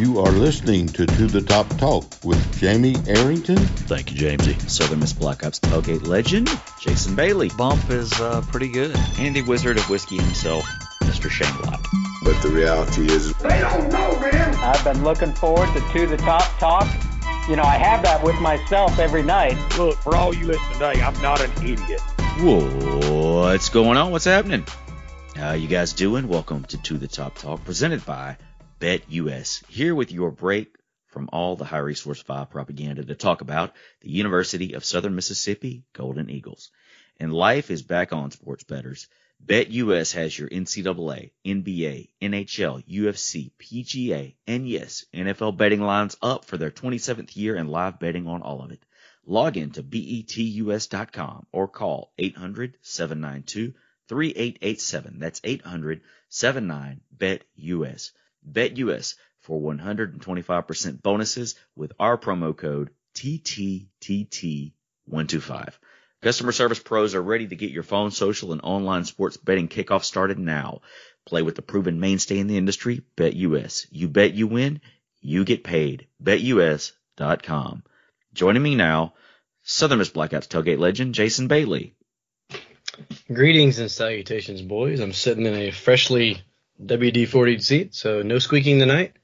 You are listening to To the Top Talk with Jamie Arrington. Thank you, Jamesy. Southern Miss Black Ops tailgate legend, Jason Bailey. Bump is uh, pretty good. And the Wizard of Whiskey himself, Mr. Shane Lott. But the reality is, They don't know, man. I've been looking forward to To the Top Talk. You know, I have that with myself every night. Look, for all you listen today, I'm not an idiot. What's going on? What's happening? How you guys doing? Welcome to To the Top Talk, presented by BetUS. Here with your break from all the high resource five propaganda to talk about the University of Southern Mississippi Golden Eagles. And life is back on sports betters. BetUS has your NCAA, NBA, NHL, UFC, PGA, and yes, NFL betting lines up for their 27th year and live betting on all of it. Log in to betus.com or call 800-792-3887. That's 800-79-BET-US. BetUS for 125% bonuses with our promo code TTTT125. Customer service pros are ready to get your phone, social, and online sports betting kickoff started now. Play with the proven mainstay in the industry, BetUS. You bet you win, you get paid. BetUS.com. Joining me now, Southern Miss Black Ops tailgate legend Jason Bailey. Greetings and salutations, boys. I'm sitting in a freshly WD-40 seat, so no squeaking tonight.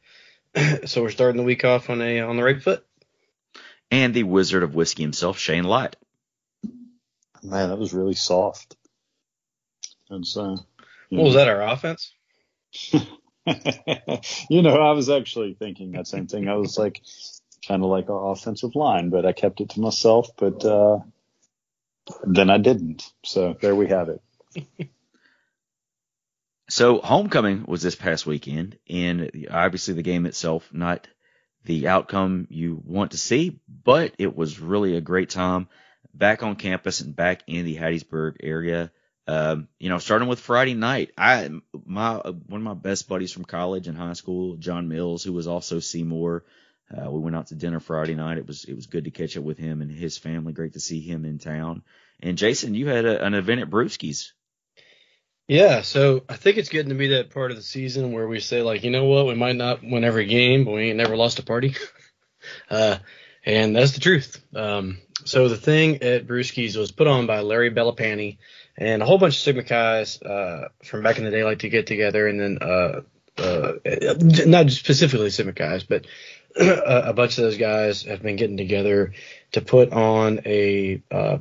so we're starting the week off on a on the right foot. And the Wizard of Whiskey himself, Shane Light. Man, that was really soft. And so, What was that? Our offense? you know, I was actually thinking that same thing. I was like, kind of like our offensive line, but I kept it to myself. But uh, then I didn't. So there we have it. So homecoming was this past weekend, and obviously the game itself not the outcome you want to see, but it was really a great time back on campus and back in the Hattiesburg area. Um, you know, starting with Friday night, I my one of my best buddies from college and high school, John Mills, who was also Seymour. Uh, we went out to dinner Friday night. It was it was good to catch up with him and his family. Great to see him in town. And Jason, you had a, an event at Brewski's. Yeah, so I think it's getting to be that part of the season where we say like, you know what, we might not win every game, but we ain't never lost a party. uh, and that's the truth. Um, so the thing at Brewski's was put on by Larry Bellapani and a whole bunch of Sigma guys uh, from back in the day like to get together, and then uh, uh, not specifically Sigma guys, but a bunch of those guys have been getting together to put on a uh,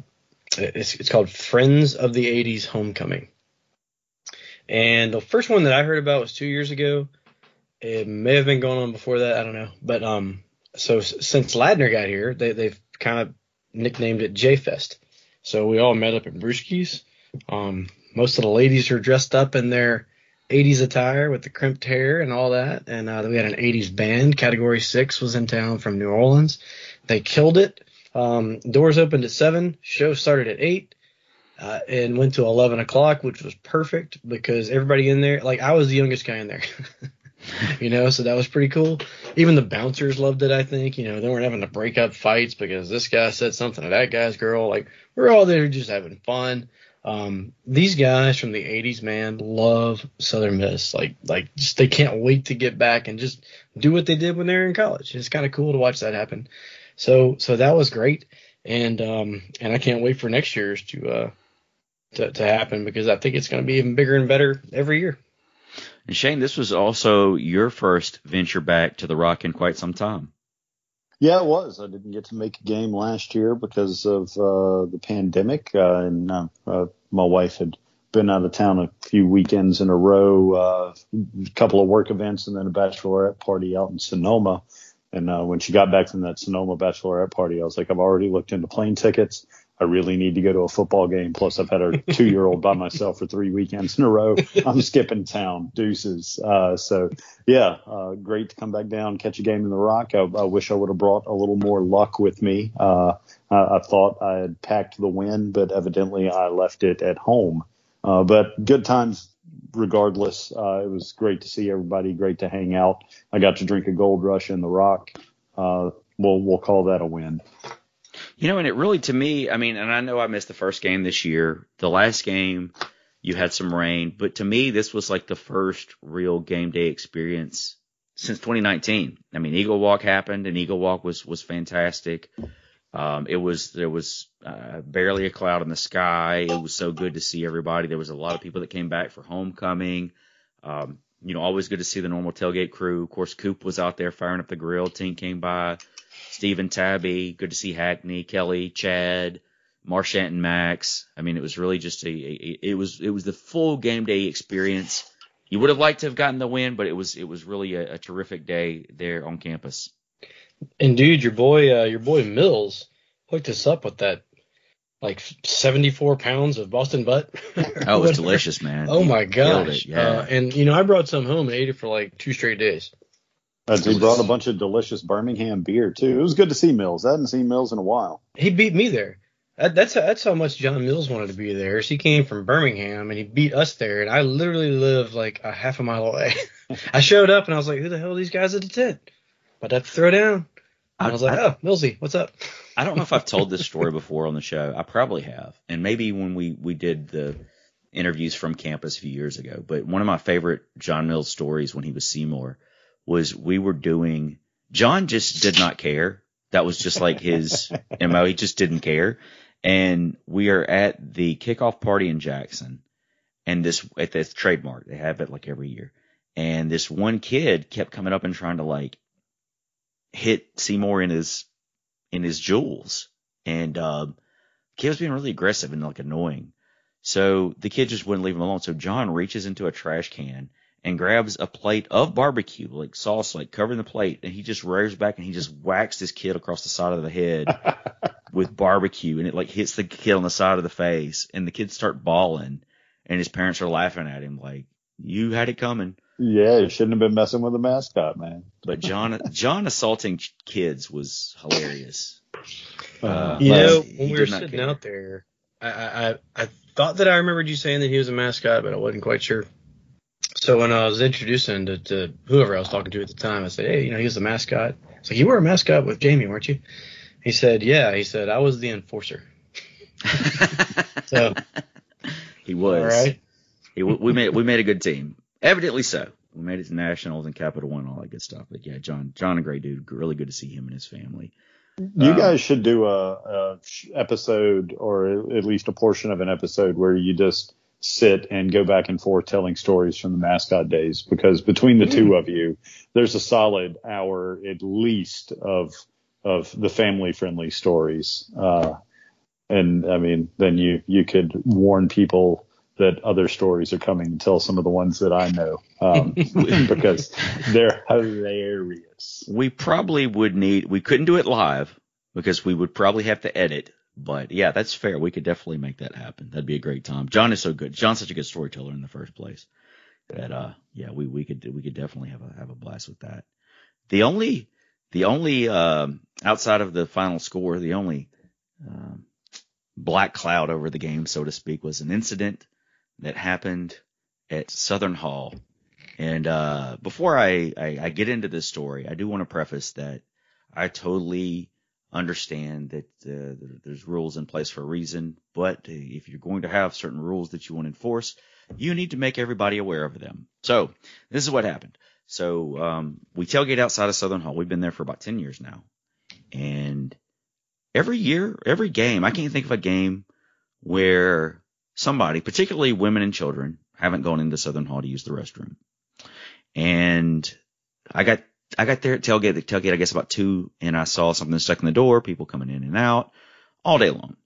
it's, it's called Friends of the 80s Homecoming. And the first one that I heard about was two years ago. It may have been going on before that. I don't know. But um, so since Ladner got here, they, they've kind of nicknamed it J Fest. So we all met up in Brewski's. Um, most of the ladies are dressed up in their 80s attire with the crimped hair and all that. And uh, we had an 80s band. Category 6 was in town from New Orleans. They killed it. Um, doors opened at 7. Show started at 8. Uh, and went to 11 o'clock, which was perfect because everybody in there, like I was the youngest guy in there. you know, so that was pretty cool. Even the bouncers loved it, I think. You know, they weren't having to break up fights because this guy said something to that guy's girl. Like, we're all there just having fun. Um, these guys from the 80s, man, love Southern Miss. Like, like just they can't wait to get back and just do what they did when they were in college. It's kind of cool to watch that happen. So, so that was great. And, um, and I can't wait for next year's to, uh, to, to happen because I think it's going to be even bigger and better every year. And Shane, this was also your first venture back to the Rock in quite some time. Yeah, it was. I didn't get to make a game last year because of uh, the pandemic, uh, and uh, uh, my wife had been out of town a few weekends in a row, uh, a couple of work events, and then a bachelorette party out in Sonoma. And uh, when she got back from that Sonoma bachelorette party, I was like, I've already looked into plane tickets. I really need to go to a football game. Plus, I've had a two year old by myself for three weekends in a row. I'm skipping town. Deuces. Uh, so, yeah, uh, great to come back down, catch a game in the Rock. I, I wish I would have brought a little more luck with me. Uh, I, I thought I had packed the win, but evidently I left it at home. Uh, but good times regardless. Uh, it was great to see everybody, great to hang out. I got to drink a Gold Rush in the Rock. Uh, we'll we'll call that a win. You know, and it really to me, I mean, and I know I missed the first game this year. The last game, you had some rain, but to me, this was like the first real game day experience since 2019. I mean, Eagle Walk happened, and Eagle Walk was was fantastic. Um, it was there was uh, barely a cloud in the sky. It was so good to see everybody. There was a lot of people that came back for homecoming. Um, you know, always good to see the normal tailgate crew. Of course, Coop was out there firing up the grill. Team came by. Stephen Tabby, good to see Hackney, Kelly, Chad, Marchant, and Max. I mean, it was really just a, a it was it was the full game day experience. You would have liked to have gotten the win, but it was it was really a, a terrific day there on campus. And dude, your boy, uh, your boy Mills hooked us up with that like 74 pounds of Boston butt. Oh, it was delicious, man. Oh He my gosh! it, yeah. Uh, and you know, I brought some home and ate it for like two straight days. Uh, he brought a bunch of delicious Birmingham beer too. It was good to see Mills. I hadn't seen Mills in a while. He beat me there. That, that's that's how much John Mills wanted to be there. So he came from Birmingham and he beat us there, and I literally live like a half a mile away. I showed up and I was like, "Who the hell are these guys at the tent?" But I have to throw down. And I was like, "Oh, Millsy, what's up?" I don't know if I've told this story before on the show. I probably have, and maybe when we we did the interviews from campus a few years ago. But one of my favorite John Mills stories when he was Seymour was we were doing. John just did not care. That was just like his mo. He just didn't care. And we are at the kickoff party in Jackson, and this at this trademark they have it like every year. And this one kid kept coming up and trying to like hit Seymour in his in his jewels. And um, kid was being really aggressive and like annoying. So the kid just wouldn't leave him alone. So John reaches into a trash can and grabs a plate of barbecue, like sauce, like covering the plate, and he just rears back and he just whacks this kid across the side of the head with barbecue, and it like hits the kid on the side of the face, and the kids start bawling, and his parents are laughing at him like, "You had it coming." Yeah, you shouldn't have been messing with the mascot, man. But John John assaulting kids was hilarious. Uh, You know, when we were sitting care. out there, I, I I I thought that I remembered you saying that he was a mascot, but I wasn't quite sure. So when I was introducing to, to whoever I was talking to at the time, I said, "Hey, you know, he was the mascot." It's like you were a mascot with Jamie, weren't you? He said, "Yeah." He said, "I was the enforcer." So he was. all right, He, we made we made a good team. Evidently so. We made it to nationals and Capital One, all that good stuff. But yeah, John John a great dude. Really good to see him and his family. You Um, guys should do a, a episode or at least a portion of an episode where you just sit and go back and forth telling stories from the mascot days because between the two of you, there's a solid hour at least of of the family friendly stories. Uh, and I mean, then you you could warn people that other stories are coming and tell some of the ones that I know um, because they're hilarious. We probably would need. We couldn't do it live because we would probably have to edit. But yeah, that's fair. We could definitely make that happen. That'd be a great time. John is so good. John's such a good storyteller in the first place. That uh, yeah, we we could we could definitely have a have a blast with that. The only the only um, outside of the final score, the only um, black cloud over the game, so to speak, was an incident that happened at Southern Hall. And uh, before I, I, I get into this story, I do want to preface that I totally understand that uh, there's rules in place for a reason. But if you're going to have certain rules that you want to enforce, you need to make everybody aware of them. So this is what happened. So um, we tailgate outside of Southern Hall. We've been there for about 10 years now. And every year, every game, I can't think of a game where somebody, particularly women and children, haven't gone into Southern Hall to use the restroom. And I got I got there at tailgate, the tailgate I guess about two, and I saw something stuck in the door, people coming in and out all day long.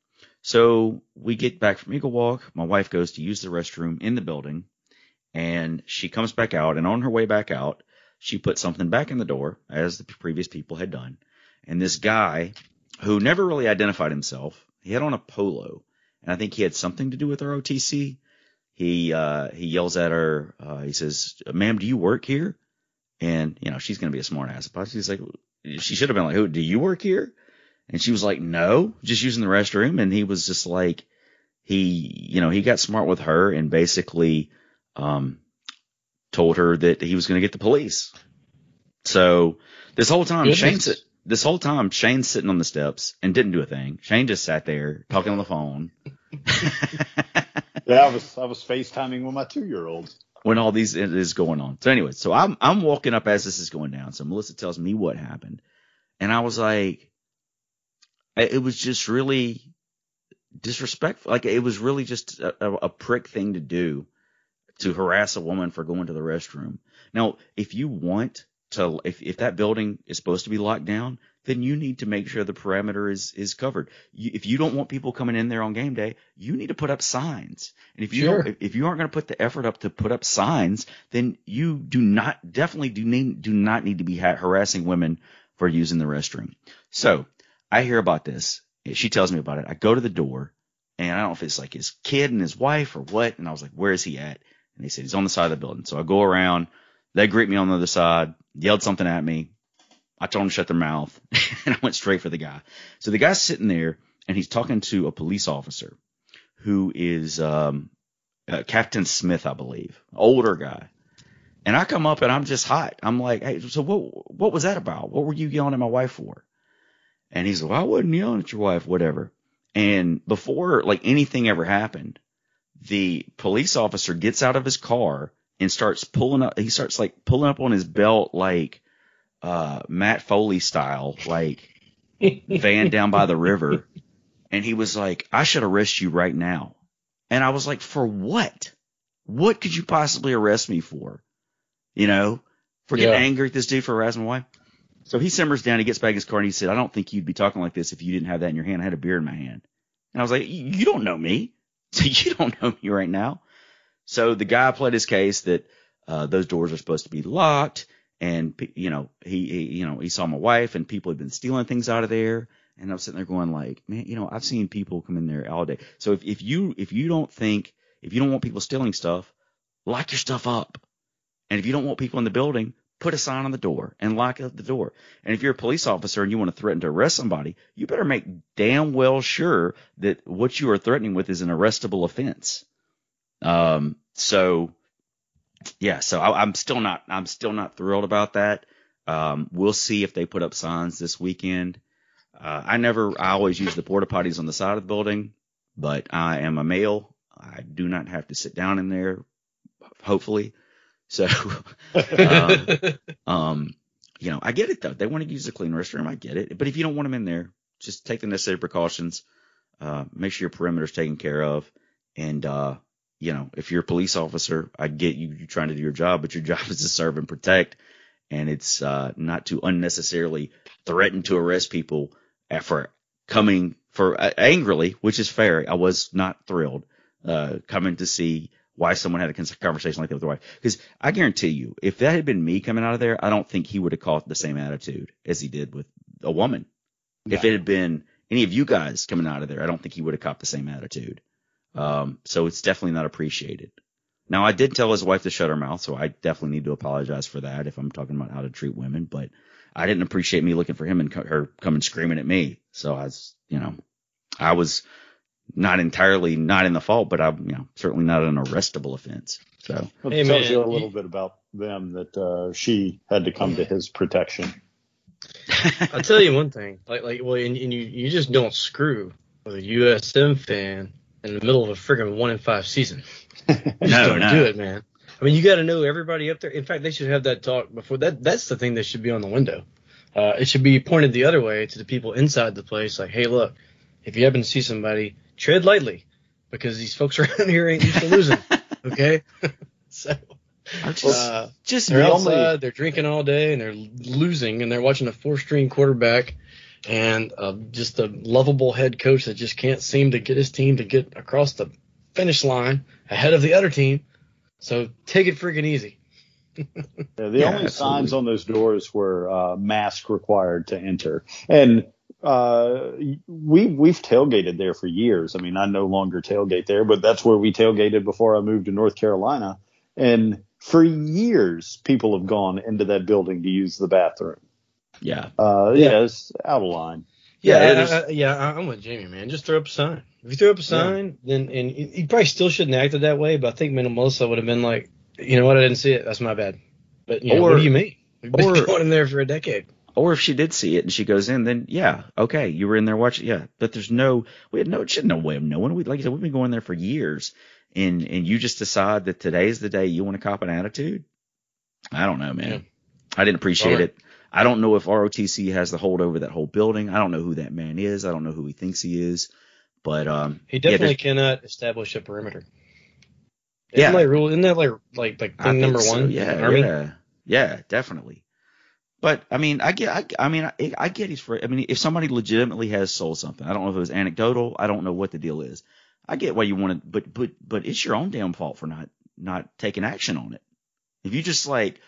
So we get back from Eagle Walk. My wife goes to use the restroom in the building, and she comes back out. And on her way back out, she put something back in the door, as the previous people had done. And this guy, who never really identified himself, he had on a polo, and I think he had something to do with ROTC. He uh, he yells at her. Uh, he says, "Ma'am, do you work here?" And you know she's gonna be a smart ass. But she's like, she should have been like, "Who? Do you work here?" And she was like, "No, just using the restroom." And he was just like, he, you know, he got smart with her and basically um, told her that he was gonna get the police. So this whole time, Goodness. Shane this whole time Shane's sitting on the steps and didn't do a thing. Shane just sat there talking on the phone. Yeah, I was I was FaceTiming with my two year old. When all these is going on. So anyway, so I'm I'm walking up as this is going down. So Melissa tells me what happened, and I was like, it was just really disrespectful. Like it was really just a, a prick thing to do to harass a woman for going to the restroom. Now, if you want to, if if that building is supposed to be locked down, then you need to make sure the perimeter is is covered. You, if you don't want people coming in there on game day, you need to put up signs. And if you Sure. don't, if, you aren't going to put the effort up to put up signs, then you do not definitely do need do not need to be ha- harassing women for using the restroom. So I hear about this. She tells me about it. I go to the door, and I don't know if it's like his kid and his wife or what. And I was like, "Where is he at?" And they said he's on the side of the building. So I go around. They greet me on the other side, yelled something at me. I told them to shut their mouth, and I went straight for the guy. So the guy's sitting there, and he's talking to a police officer who is um, uh, Captain Smith, I believe, older guy. And I come up and I'm just hot. I'm like, hey, so what? What was that about? What were you yelling at my wife for? And he's like, well, I wasn't yelling at your wife, whatever. And before like anything ever happened, the police officer gets out of his car and starts pulling up. He starts like pulling up on his belt like uh, Matt Foley style, like van down by the river. And he was like, I should arrest you right now. And I was like, for what? What could you possibly arrest me for? You know, for getting Yeah. angry at this dude for harassing my wife. So he simmers down, he gets back in his car and he said, I don't think you'd be talking like this if you didn't have that in your hand. I had a beer in my hand. And I was like, you don't know me. So you don't know me right now. So the guy pled his case that, uh, those doors are supposed to be locked and, you know, he, he, you know, he saw my wife and people had been stealing things out of there. And I was sitting there going like, man, you know, I've seen people come in there all day. So if, if you, if you don't think, if you don't want people stealing stuff, lock your stuff up. And if you don't want people in the building, put a sign on the door and lock up the door. And if you're a police officer and you want to threaten to arrest somebody, you better make damn well sure that what you are threatening with is an arrestable offense. Um, so yeah, so I, I'm still not, I'm still not thrilled about that. Um, we'll see if they put up signs this weekend. Uh, I never, I always use the porta potties on the side of the building, but I am a male. I do not have to sit down in there, hopefully. So, um, um, you know, I get it though. They want to use a clean restroom. I get it. But if you don't want them in there, just take the necessary precautions. Uh, make sure your perimeter's taken care of. And, uh, you know, if you're a police officer, I get you, you're trying to do your job, but your job is to serve and protect. And it's, uh, not to unnecessarily threaten to arrest people for coming for uh, angrily, which is fair. I was not thrilled, uh, coming to see why someone had a conversation like that with their wife. Because I guarantee you, if that had been me coming out of there, I don't think he would have caught the same attitude as he did with a woman. If it had been any of you guys coming out of there, I don't think he would have caught the same attitude. Um, so it's definitely not appreciated. Now I did tell his wife to shut her mouth, so I definitely need to apologize for that if I'm talking about how to treat women. But I didn't appreciate me looking for him and co- her coming screaming at me. So I was, you know, I was not entirely not in the fault, but I'm, you know, certainly not an arrestable offense. So Well, Hey, it tells you a little bit about them that uh, she had to come to his protection. I'll tell you one thing. Like, like, well, and, and you, you just don't screw with a USM fan in the middle of a friggin' one in five season. You just No, don't no. do it, man. I mean, you got to know everybody up there. In fact, they should have that talk before. That that's the thing that should be on the window. Uh, it should be pointed the other way to the people inside the place. Like, hey, look, if you happen to see somebody, tread lightly, because these folks around here ain't used to losing. Okay, so just, uh, just they're the outside, only- they're drinking all day, and they're losing, and they're watching a four-string quarterback and uh, just a lovable head coach that just can't seem to get his team to get across the finish line ahead of the other team. So take it freaking easy. Yeah, the Yeah, only absolutely. signs on those doors were uh, mask required to enter, and uh, we we've tailgated there for years. I mean, I no longer tailgate there, but that's where we tailgated before I moved to North Carolina, and for years people have gone into that building to use the bathroom. Yeah. Uh, Yeah. yeah, it's out of line. Yeah, Yeah, it is- I, I, yeah, I- I'm with Jamie, man. Just throw up a sign. If you throw up a sign, then and you you probably still shouldn't have acted that way. But I think me Melissa would have been like, you know what, I didn't see it. That's my bad. But you know, Or- what do you mean? We've been or- going in there for a decade. Or if she did see it and she goes in, then yeah, okay, you were in there watching. Yeah, but there's no, we had no, she had no way of knowing. We, like you said, we've been going there for years, and and you just decide that today's the day you want to cop an attitude. I don't know, man. Yeah. I didn't appreciate Alright. it. I don't know if ROTC has the hold over that whole building. I don't know who that man is. I don't know who he thinks he is. But um, He definitely there's- cannot establish a perimeter. Yeah. Isn't that rule? Isn't that like like like thing number so, one? Yeah, Army? yeah, yeah, definitely. But I mean, I get, I, I mean, I, I get he's for. I mean, if somebody legitimately has sold something, I don't know if it was anecdotal. I don't know what the deal is. I get why you want to, but but but it's your own damn fault for not not taking action on it. If you just like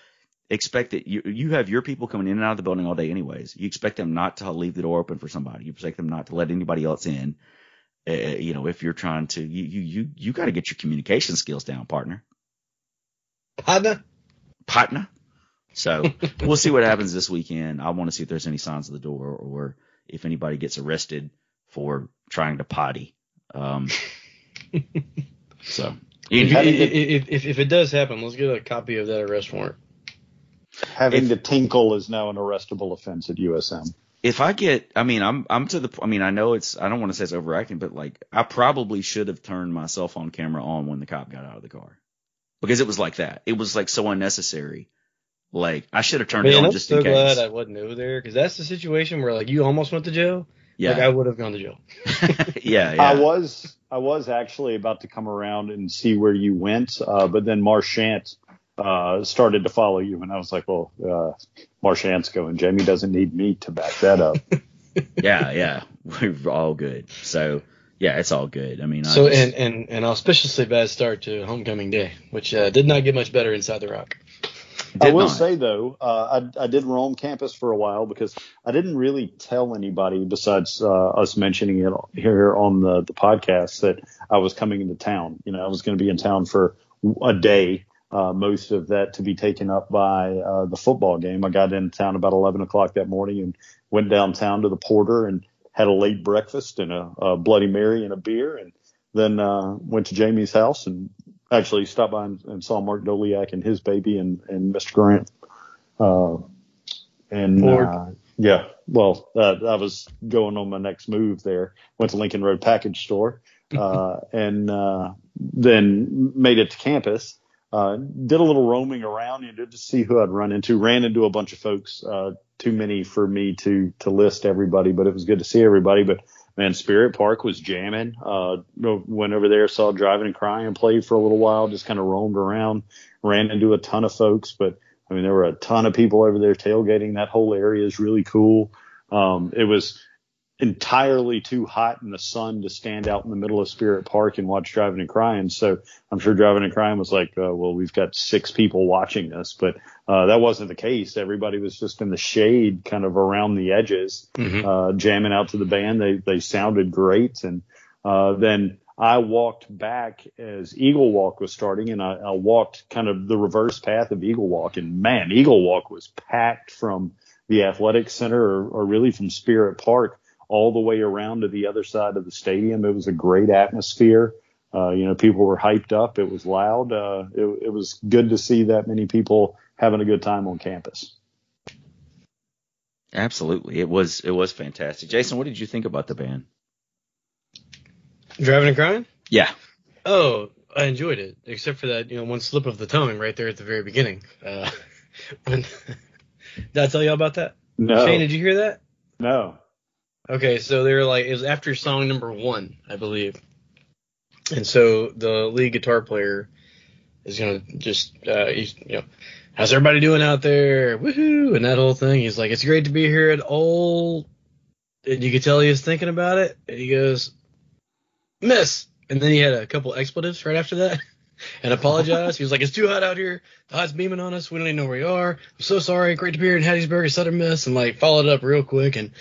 expect that you you have your people coming in and out of the building all day anyways, you expect them not to leave the door open for somebody. You expect them not to let anybody else in. Uh, you know, if you're trying to, you you you you got to get your communication skills down, partner Partner? partner. So we'll see what happens this weekend. I want to see if there's any signs of the door or if anybody gets arrested for trying to potty. Um, so If, if, if it does happen, let's get a copy of that arrest warrant. Having If- to tinkle is now an arrestable offense at USM. if I get, I mean, I'm I'm to the. I mean, I know it's. I don't want to say it's overacting, but like I probably should have turned my cell phone camera on when the cop got out of the car because it was like that. It was like so unnecessary. Like I should have turned it Man, on I'm just so in case. glad I wasn't over there because that's the situation where like you almost went to jail. yeah, Like I would have gone to jail. yeah, yeah. I was I was actually about to come around and see where you went, uh, but then Marchant uh, started to follow you, and I was like, well, uh, Marchant's going. Jamie doesn't need me to back that up. yeah, yeah, we're all good. So yeah, it's all good. I mean, I So just- and and an auspiciously bad start to homecoming day, which uh, did not get much better inside the rock. I will not. say though, uh, I, I did roam campus for a while because I didn't really tell anybody besides uh, us mentioning it here on the, the podcast that I was coming into town. You know, I was going to be in town for a day, uh, most of that to be taken up by uh, the football game. I got into town about 11 o'clock that morning and went downtown to the Porter and had a late breakfast and a, a Bloody Mary and a beer, and then uh, went to Jamie's house and actually stopped by and, and saw Mark Doliak and his baby and, and Mr. Grant. Uh, and uh, yeah, well, uh, I was going on my next move there. Went to Lincoln Road Package Store, uh, and uh, then made it to campus. Uh, did a little roaming around, you know, to see who I'd run into. Ran into a bunch of folks. Uh, too many for me to to list everybody, but it was good to see everybody. But man, Spirit Park was jamming. Uh, went over there, saw Drivin N Cryin play for a little while, just kind of roamed around, ran into a ton of folks. But I mean, there were a ton of people over there tailgating. That whole area is really cool. Um, it was entirely too hot in the sun to stand out in the middle of Spirit Park and watch Drivin N Cryin. So I'm sure Drivin N Cryin was like, uh, well, we've got six people watching this, but uh, that wasn't the case. Everybody was just in the shade, kind of around the edges, Mhm. uh, jamming out to the band. They they sounded great, and uh, then I walked back as Eagle Walk was starting, and I, I walked kind of the reverse path of Eagle Walk, and man, Eagle Walk was packed from the athletic center or, or really from Spirit Park all the way around to the other side of the stadium. It was a great atmosphere. Uh, you know, people were hyped up. It was loud. Uh, it, it was good to see that many people having a good time on campus. absolutely, it was it was fantastic. Jason, what did you think about the band? Drivin N Cryin? Yeah, Oh, I enjoyed it, except for that you know one slip of the tongue right there at the very beginning. Uh, when did I tell y'all about that? No, Shane, did you hear that? no. Okay, so they were like it was after song number one, I believe, and so the lead guitar player is gonna just uh, he's you know how's everybody doing out there? Woohoo! And that whole thing. He's like, it's great to be here at all. And you could tell he was thinking about it. And he goes, miss. And then he had a couple expletives right after that and apologized. he was like, it's too hot out here. The hot's beaming on us. We don't even know where we are. I'm so sorry. Great to be here in Hattiesburg, a Southern Miss. And like followed up real quick. And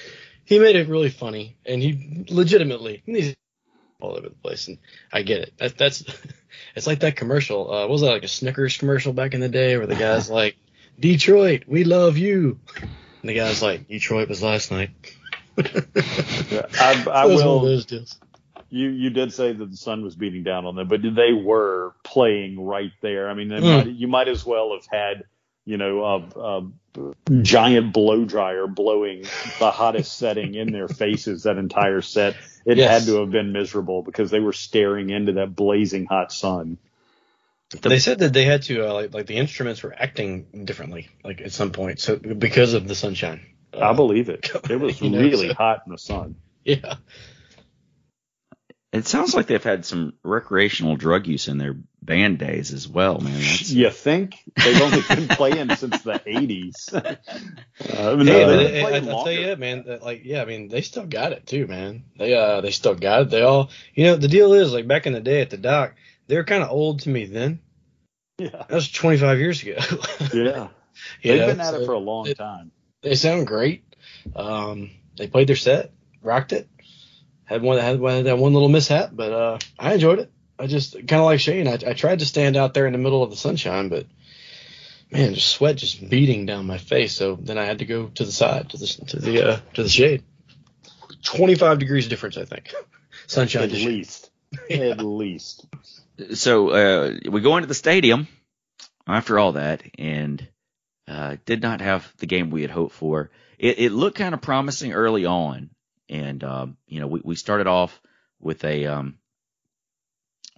he made it really funny. And he legitimately, he's all over the place. And I get it. That, that's, it's like that commercial. Uh, what was that like a Snickers commercial back in the day where the guy's like, Detroit, we love you. And the guy's like, Detroit was last night. I, I It was one of will. those deals. You you did say that the sun was beating down on them, but they were playing right there. I mean, Mm. might, you might as well have had you know a, a giant blow dryer blowing the hottest setting in their faces that entire set. It Yes. had to have been miserable because they were staring into that blazing hot sun. they said that they had to uh, like like the instruments were acting differently like at some point so because of the sunshine. I Uh, believe it. It was You know, really so- hot in the sun. Yeah. It sounds like they've had some recreational drug use in their band days as well, man. That's, You think they've only been playing since the 80s? Uh, no, Hey, they've but been it, playing I, I'll tell you, man. That, like, yeah, I mean, they still got it too, man. They uh, they still got it. They all, you know, the deal is like back in the day at the dock, they were kind of old to me then. Yeah, That was 25 years ago. yeah. They've know, been at so it for a long it- time. They sound great. Um, they played their set, rocked it. Had one had one that one little mishap, but uh, I enjoyed it. I just kind of like Shane. I, I tried to stand out there in the middle of the sunshine, but man, just sweat just beating down my face. So then I had to go to the side to the to the uh, to the shade. 25 degrees difference, I think. Sunshine At to shade. least. At least. so uh, we go into the stadium after all that and uh, did not have the game we had hoped for. It, it looked kind of promising early on, and um, you know we, we started off with a um,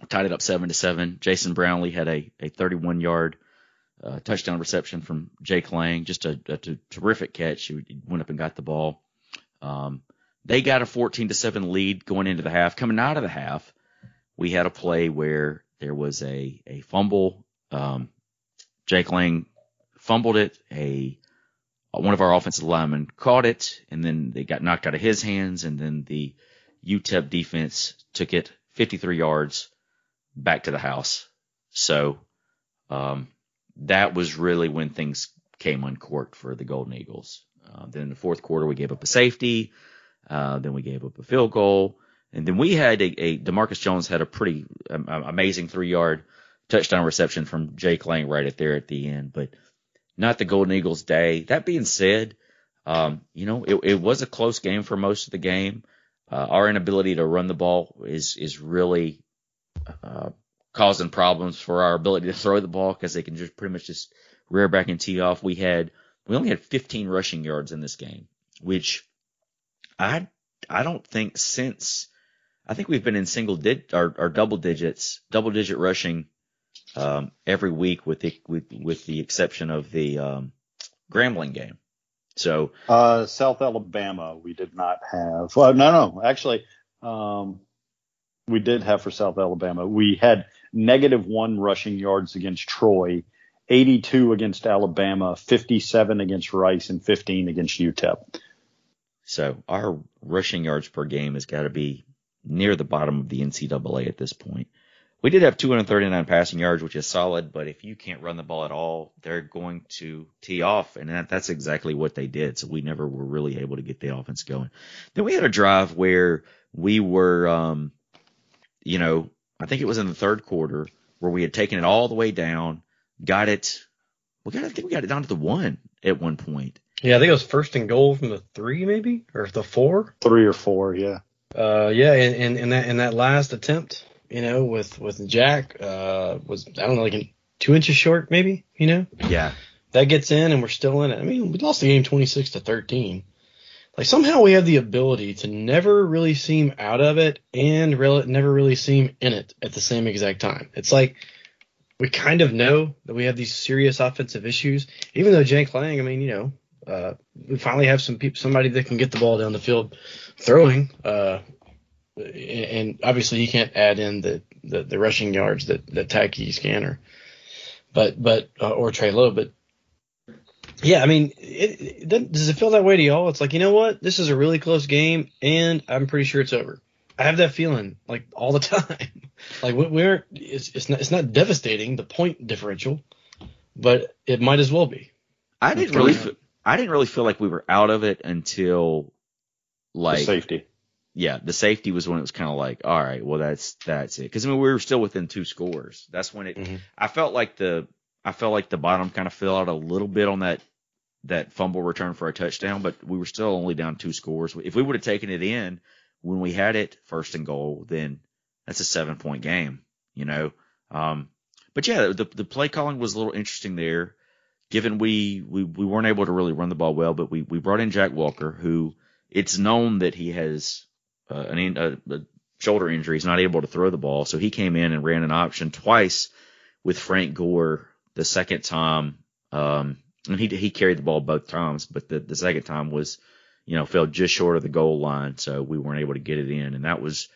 tied it up seven to seven. Jason Brownlee had a, a 31 yard uh, touchdown reception from Jake Lang, just a, terrific catch. He went up and got the ball. Um, they got a 14 to seven lead going into the half. Coming out of the half, we had a play where there was a a fumble. Um, Jake Lang fumbled it. A one of our offensive linemen caught it, and then they got knocked out of his hands, and then the UTEP defense took it 53 yards back to the house. So um, that was really when things came uncorked for the Golden Eagles. Uh, then in the fourth quarter, we gave up a safety. Uh, then we gave up a field goal. And then we had a, a Demarcus Jones had a pretty um, amazing three yard touchdown reception from Jake Lang right at there at the end, but not the Golden Eagles day. That being said, um, you know, it, it was a close game for most of the game. Uh, our inability to run the ball is, is really, uh, causing problems for our ability to throw the ball because they can just pretty much just rear back and tee off. We had, we only had 15 rushing yards in this game, which I, I don't think since, I think we've been in single dig or, or double digits, double digit rushing um, every week with the with, with the exception of the um, Grambling game. So Uh, South Alabama, we did not have. Well, no, no, actually, um, we did have for South Alabama. We had negative one rushing yards against Troy, 82 against Alabama, 57 against Rice, and 15 against UTEP. so our rushing yards per game has got to be near the bottom of the NCAA at this point. We did have 239 passing yards, which is solid, but if you can't run the ball at all, they're going to tee off, and that, that's exactly what they did. So we never were really able to get the offense going. Then we had a drive where we were, um, you know, I think it was in the third quarter where we had taken it all the way down, got it. We got, I think we got it down to the one at one point. Yeah, I think it was first and goal from the three, maybe or the four. Three or four, yeah. Uh, yeah, and, and, and that in that last attempt, you know, with with Jack, uh, was I don't know, like two inches short, maybe. You know, Yeah. that gets in, and we're still in it. I mean, we lost the game twenty six to thirteen. Like somehow we have the ability to never really seem out of it and really never really seem in it at the same exact time. It's like we kind of know that we have these serious offensive issues, even though Jake Lang, I mean, you know, uh, we finally have some people, somebody that can get the ball down the field throwing. Uh, and obviously he can't add in the, the, the rushing yards that that Tacky Scanner, but but uh, or Trey Lowe, but yeah, I mean, it, it doesn't- it feel that way to y'all? It's like you know what, this is a really close game, and I'm pretty sure it's over. I have that feeling like all the time. like we- we're it's it's not it's not devastating the point differential, but it might as well be. I didn't really, fe- I didn't really feel like we were out of it until The like safety. yeah, the safety was when it was kind of like, all right, well that's that's it. Because I mean, we were still within two scores. That's when it. Mhm. I felt like the I felt like the bottom kind of fell out a little bit on that that fumble return for a touchdown, but we were still only down two scores. If we would have taken it in when we had it first and goal, then that's a seven point game, you know. Um, but yeah, the the play calling was a little interesting there. given we, we, we weren't able to really run the ball well, but we, we brought in Jack Walker, who it's known that he has uh, an, a, a shoulder injury. He's not able to throw the ball. So he came in and ran an option twice with Frank Gore. The second time, um, and he, he carried the ball both times, but the, the second time was, you know, fell just short of the goal line. So we weren't able to get it in. And that was,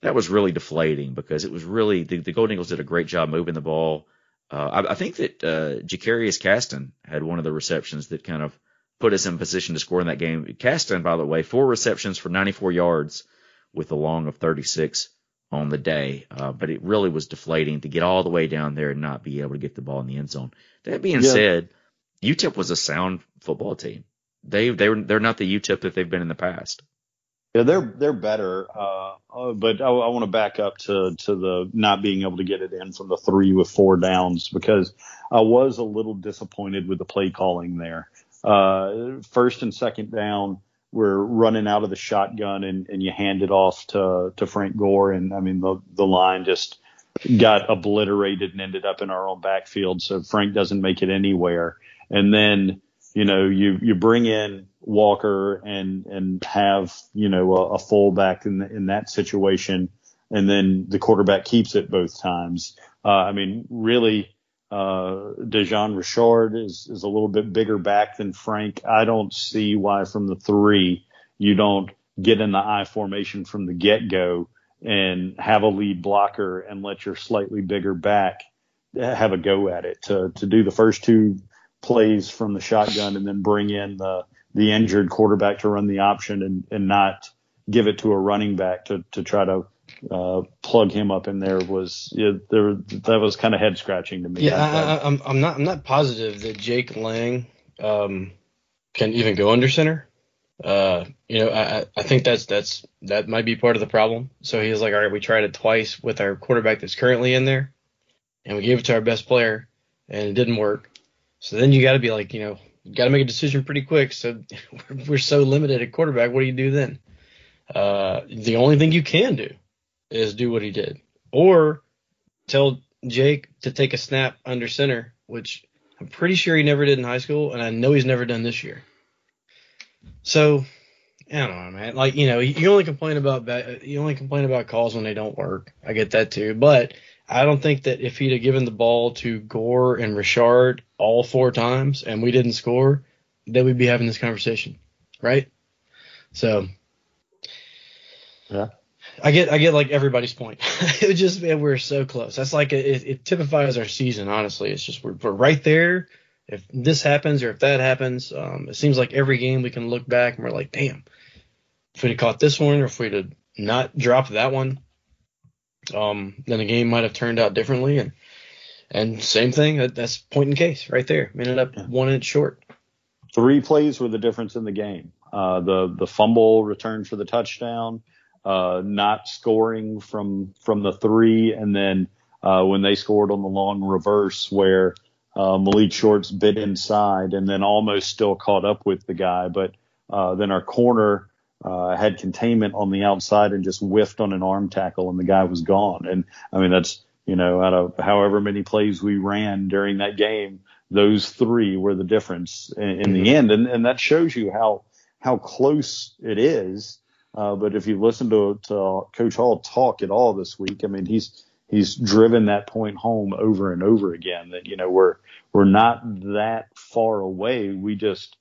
that was really deflating because it was really, the, the Golden Eagles did a great job moving the ball. Uh, I, I think that, uh, Jakarius Caston had one of the receptions that kind of put us in position to score in that game. Caston, by the way, four receptions for 94 yards with a long of 36 on the day. Uh, but it really was deflating to get all the way down there and not be able to get the ball in the end zone. That being Yeah. said, UTEP was a sound football team. They they were they're not the UTEP that they've been in the past. Yeah, they're they're better, uh, uh, but I, I want to back up to to the not being able to get it in from the three with four downs because I was a little disappointed with the play calling there. Uh, first and second down, we're running out of the shotgun and, and you hand it off to to Frank Gore, and I mean the the line just got obliterated and ended up in our own backfield, so Frank doesn't make it anywhere, and then you know, you, you bring in Walker and, and have, you know, a, a fullback in, in that situation. And then the quarterback keeps it both times. Uh, I mean, really, uh, Dejan Richard is, is a little bit bigger back than Frank. I don't see why from the three you don't get in the I formation from the get go and have a lead blocker and let your slightly bigger back have a go at it to, to do the first two plays from the shotgun and then bring in the the injured quarterback to run the option and, and not give it to a running back to, to try to uh, plug him up in there was yeah, there that was kind of head scratching to me. Yeah, I- I, I'm I'm not I'm not positive that Jake Lang um, can even go under center. Uh, you know, I I- think that's that's that might be part of the problem. So he was like, all right, we tried it twice with our quarterback that's currently in there, and we gave it to our best player, and it didn't work. So then you got to be like, you know, you got to make a decision pretty quick. So we're, we're so limited at quarterback. What do you do then? Uh, the only thing you can do is do what he did, or tell Jake to take a snap under center, which I'm pretty sure he never did in high school, and I know he's never done this year. So I don't know, man. Like you know, you only complain about you only complain about calls when they don't work. I get that too, but I don't think that if he'd have given the ball to Gore and Richard all four times and we didn't score, then we'd be having this conversation, right? So Yeah. I get I get like everybody's point. it was just man, we're so close. That's like it, it typifies our season. Honestly, it's just we're, we're right there. If this happens or if that happens, um, it seems like every game we can look back and we're like, damn, if we'd have caught this one or if we'd have not dropped that one, um, then the game might have turned out differently. And and same thing, that, that's point in case right there. We ended up one inch short. three plays were the difference in the game. Uh, the the fumble return for the touchdown, uh, not scoring from from the three, and then uh, when they scored on the long reverse where uh, Malik Shorts bit inside and then almost still caught up with the guy, but uh, then our corner uh, had containment on the outside and just whiffed on an arm tackle and the guy was gone. And I mean that's you know out of however many plays we ran during that game, those three were the difference in, in the end, and and that shows you how how close it is. Uh, but if you listen to, to Coach Hall talk at all this week, I mean, he's he's driven that point home over and over again. That you know we're we're not that far away. We just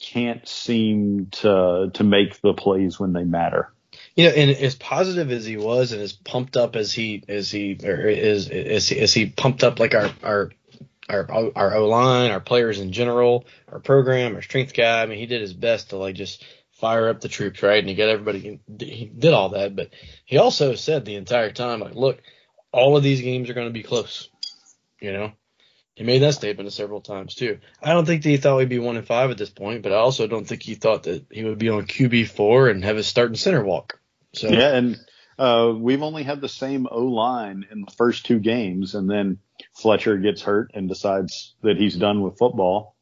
can't seem to to make the plays when they matter. You know, and as positive as he was, and as pumped up as he as he or is as he, as he pumped up like our our our our O line, our players in general, our program, our strength guy. I mean, he did his best to like just fire up the troops, right? And he got everybody. He did all that, but he also said the entire time, like, look, all of these games are going to be close. You know, he made that statement several times too. I don't think that he thought we'd be one and five at this point, but I also don't think he thought that he would be on QB four and have his starting center walk. So Yeah, and uh, we've only had the same O line in the first two games, and then Fletcher gets hurt and decides that he's done with football.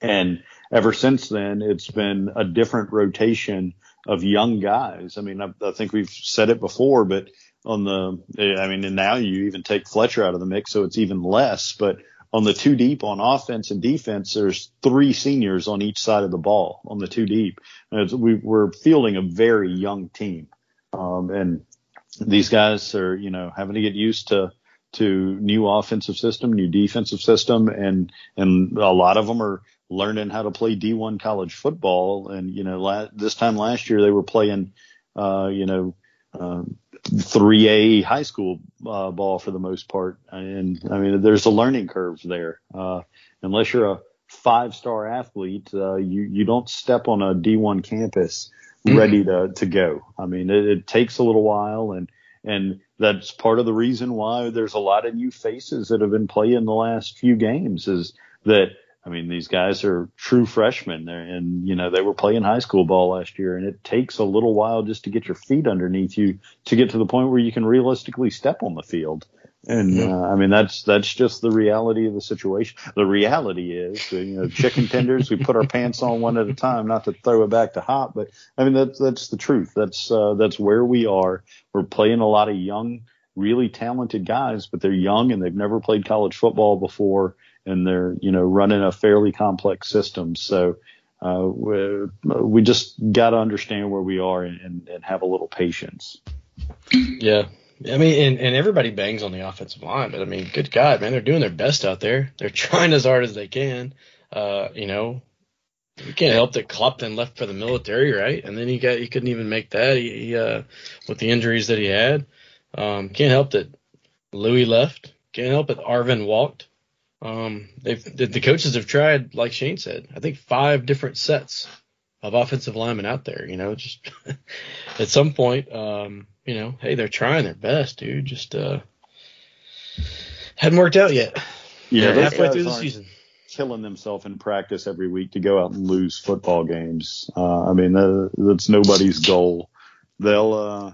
And ever since then, it's been a different rotation of young guys. I mean, I, I think we've said it before, but on the, I mean, and now you even take Fletcher out of the mix, so it's even less. But on the two deep on offense and defense, there's three seniors on each side of the ball on the two deep. We, we're fielding a very young team. Um, and these guys are, you know, having to get used to, to new offensive system, new defensive system, and and a lot of them are learning how to play D1 college football. And you know, la- this time last year they were playing, uh, you know, uh, 3A high school uh, ball for the most part. And I mean, there's a learning curve there. Uh, unless you're a five star athlete, uh, you you don't step on a D1 campus Mm-hmm. ready to to go. I mean, it, it takes a little while and and that's part of the reason why there's a lot of new faces that have been playing the last few games is that I mean these guys are true freshmen and you know they were playing high school ball last year and it takes a little while just to get your feet underneath you to get to the point where you can realistically step on the field. And uh, I mean that's that's just the reality of the situation. The reality is, you know, chicken tenders. we put our pants on one at a time, not to throw it back to hot, but I mean that's that's the truth. That's uh, that's where we are. We're playing a lot of young, really talented guys, but they're young and they've never played college football before, and they're you know running a fairly complex system. So uh, we, we just got to understand where we are and, and have a little patience. Yeah. I mean, and, and everybody bangs on the offensive line, but I mean, good God, man, they're doing their best out there. They're trying as hard as they can. Uh, you know, you can't help that Clopton left for the military, right? And then he got he couldn't even make that. He, he uh, with the injuries that he had. Um, can't help that Louis left. Can't help that Arvin walked. Um, they've the, the coaches have tried, like Shane said, I think five different sets of offensive linemen out there. You know, just at some point, um, you know, hey, they're trying their best, dude. Just uh, hadn't worked out yet. Yeah, those halfway through the season. Killing themselves in practice every week to go out and lose football games. Uh, I mean, that, that's nobody's goal. They'll, uh,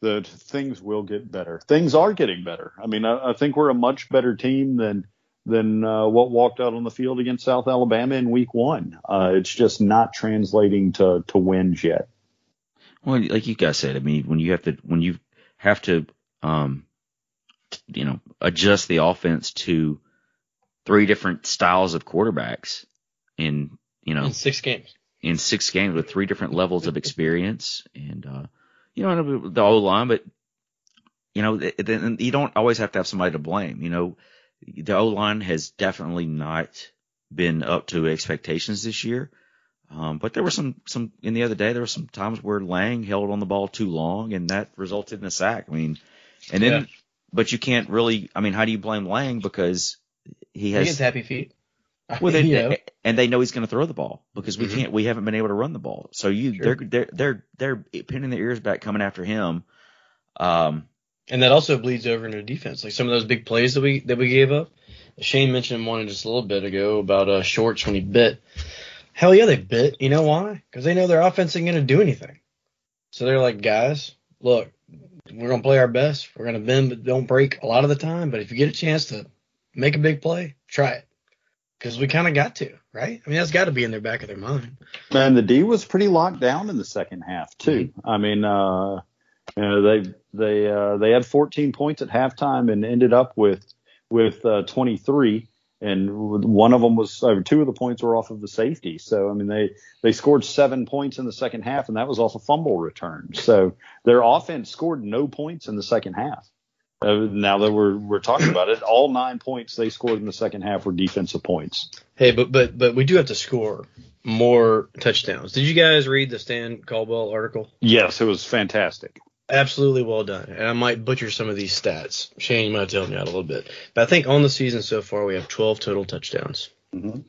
the things will get better. Things are getting better. I mean, I, I think we're a much better team than than uh, what walked out on the field against South Alabama in Week One. Uh, it's just not translating to to wins yet. Well, like you guys said, I mean, when you have to when you have to um you know adjust the offense to three different styles of quarterbacks in you know In six games. in six games with three different levels of experience and uh you know the O line, but you know then you don't always have to have somebody to blame. You know the O line has definitely not been up to expectations this year. Um, but there were some, some, in the other day, there were some times where Lang held on the ball too long and that resulted in a sack. I mean, and then, Yeah. but you can't really, I mean, how do you blame Lang? Because he He has, gets happy feet. well, they, you know. and they know he's going to throw the ball because we Mhm. can't, we haven't been able to run the ball. So you, Sure. they're, they're, they're, they're pinning their ears back coming after him. Um, And that also bleeds over into defense. Like some of those big plays that we that we gave up. Shane mentioned one just a little bit ago about uh, Shorts when he bit. Hell yeah, they bit. You know why? Because they know their offense isn't going to do anything. So they're like, guys, look, we're going to play our best. We're going to bend but don't break a lot of the time. But if you get a chance to make a big play, try it. Because we kind of got to, right? I mean, that's got to be in their back of their mind. And the D was pretty locked down in the second half too. I mean, uh, you know, they they uh, they had 14 points at halftime and ended up with with uh, 23, and one of them was uh, two of the points were off of the safety. So I mean, they they scored seven points in the second half, and that was off a fumble return. So their offense scored no points in the second half. Uh, now that we're we're talking about it, all nine points they scored in the second half were defensive points. Hey, but but but we do have to score more touchdowns. Did you guys read the Stan Caldwell article? Yes, it was fantastic. Absolutely well done. And I might butcher some of these stats. Shane, you might help me out a little bit. But I think on the season so far, we have 12 total touchdowns. Mhm.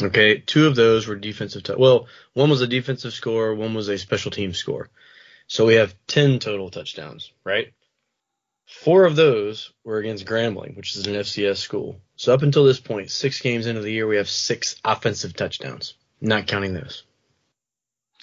Okay, two of those were defensive. tou- well, one was a defensive score, one was a special team score. So we have 10 total touchdowns, right? Four of those were against Grambling, which is an FCS school. So up until this point, six games into the year, we have six offensive touchdowns, not counting those.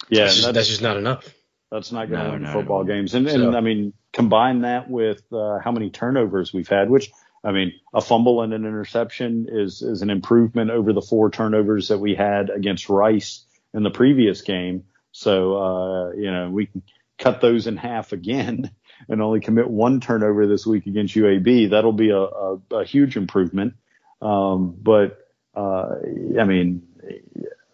Yeah, that's, and just, that's just not enough. That's not going to No, win at football all. games. And, and I mean, combine that with uh, how many turnovers we've had, which I mean, a fumble and an interception is is an improvement over the four turnovers that we had against Rice in the previous game. So uh, you know, we can cut those in half again and only commit one turnover this week against UAB. That'll be a, a, a huge improvement. Um, but uh, I mean,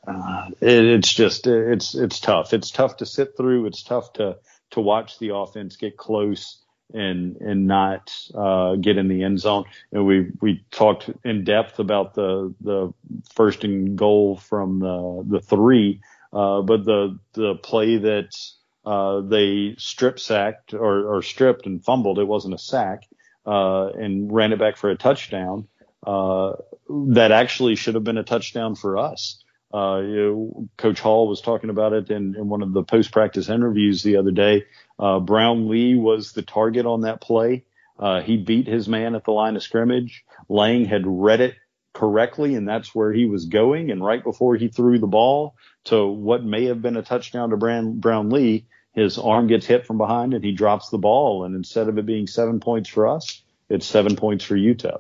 uh, it, it's just it's it's tough. It's tough to sit through. It's tough to to watch the offense get close and and not uh, get in the end zone. And we we talked in depth about the the first and goal from the the three, uh, but the the play that uh, they strip sacked or, or stripped and fumbled, it wasn't a sack, uh, and ran it back for a touchdown. Uh, that actually should have been a touchdown for us. Uh, you know, Coach Hall was talking about it in, in one of the post practice interviews the other day. Uh, Brownlee was the target on that play. Uh, he beat his man at the line of scrimmage. Lang had read it correctly, and that's where he was going. And right before he threw the ball to what may have been a touchdown to Brown, Brownlee, his arm gets hit from behind and he drops the ball. And instead of it being seven points for us, it's seven points for UTEP.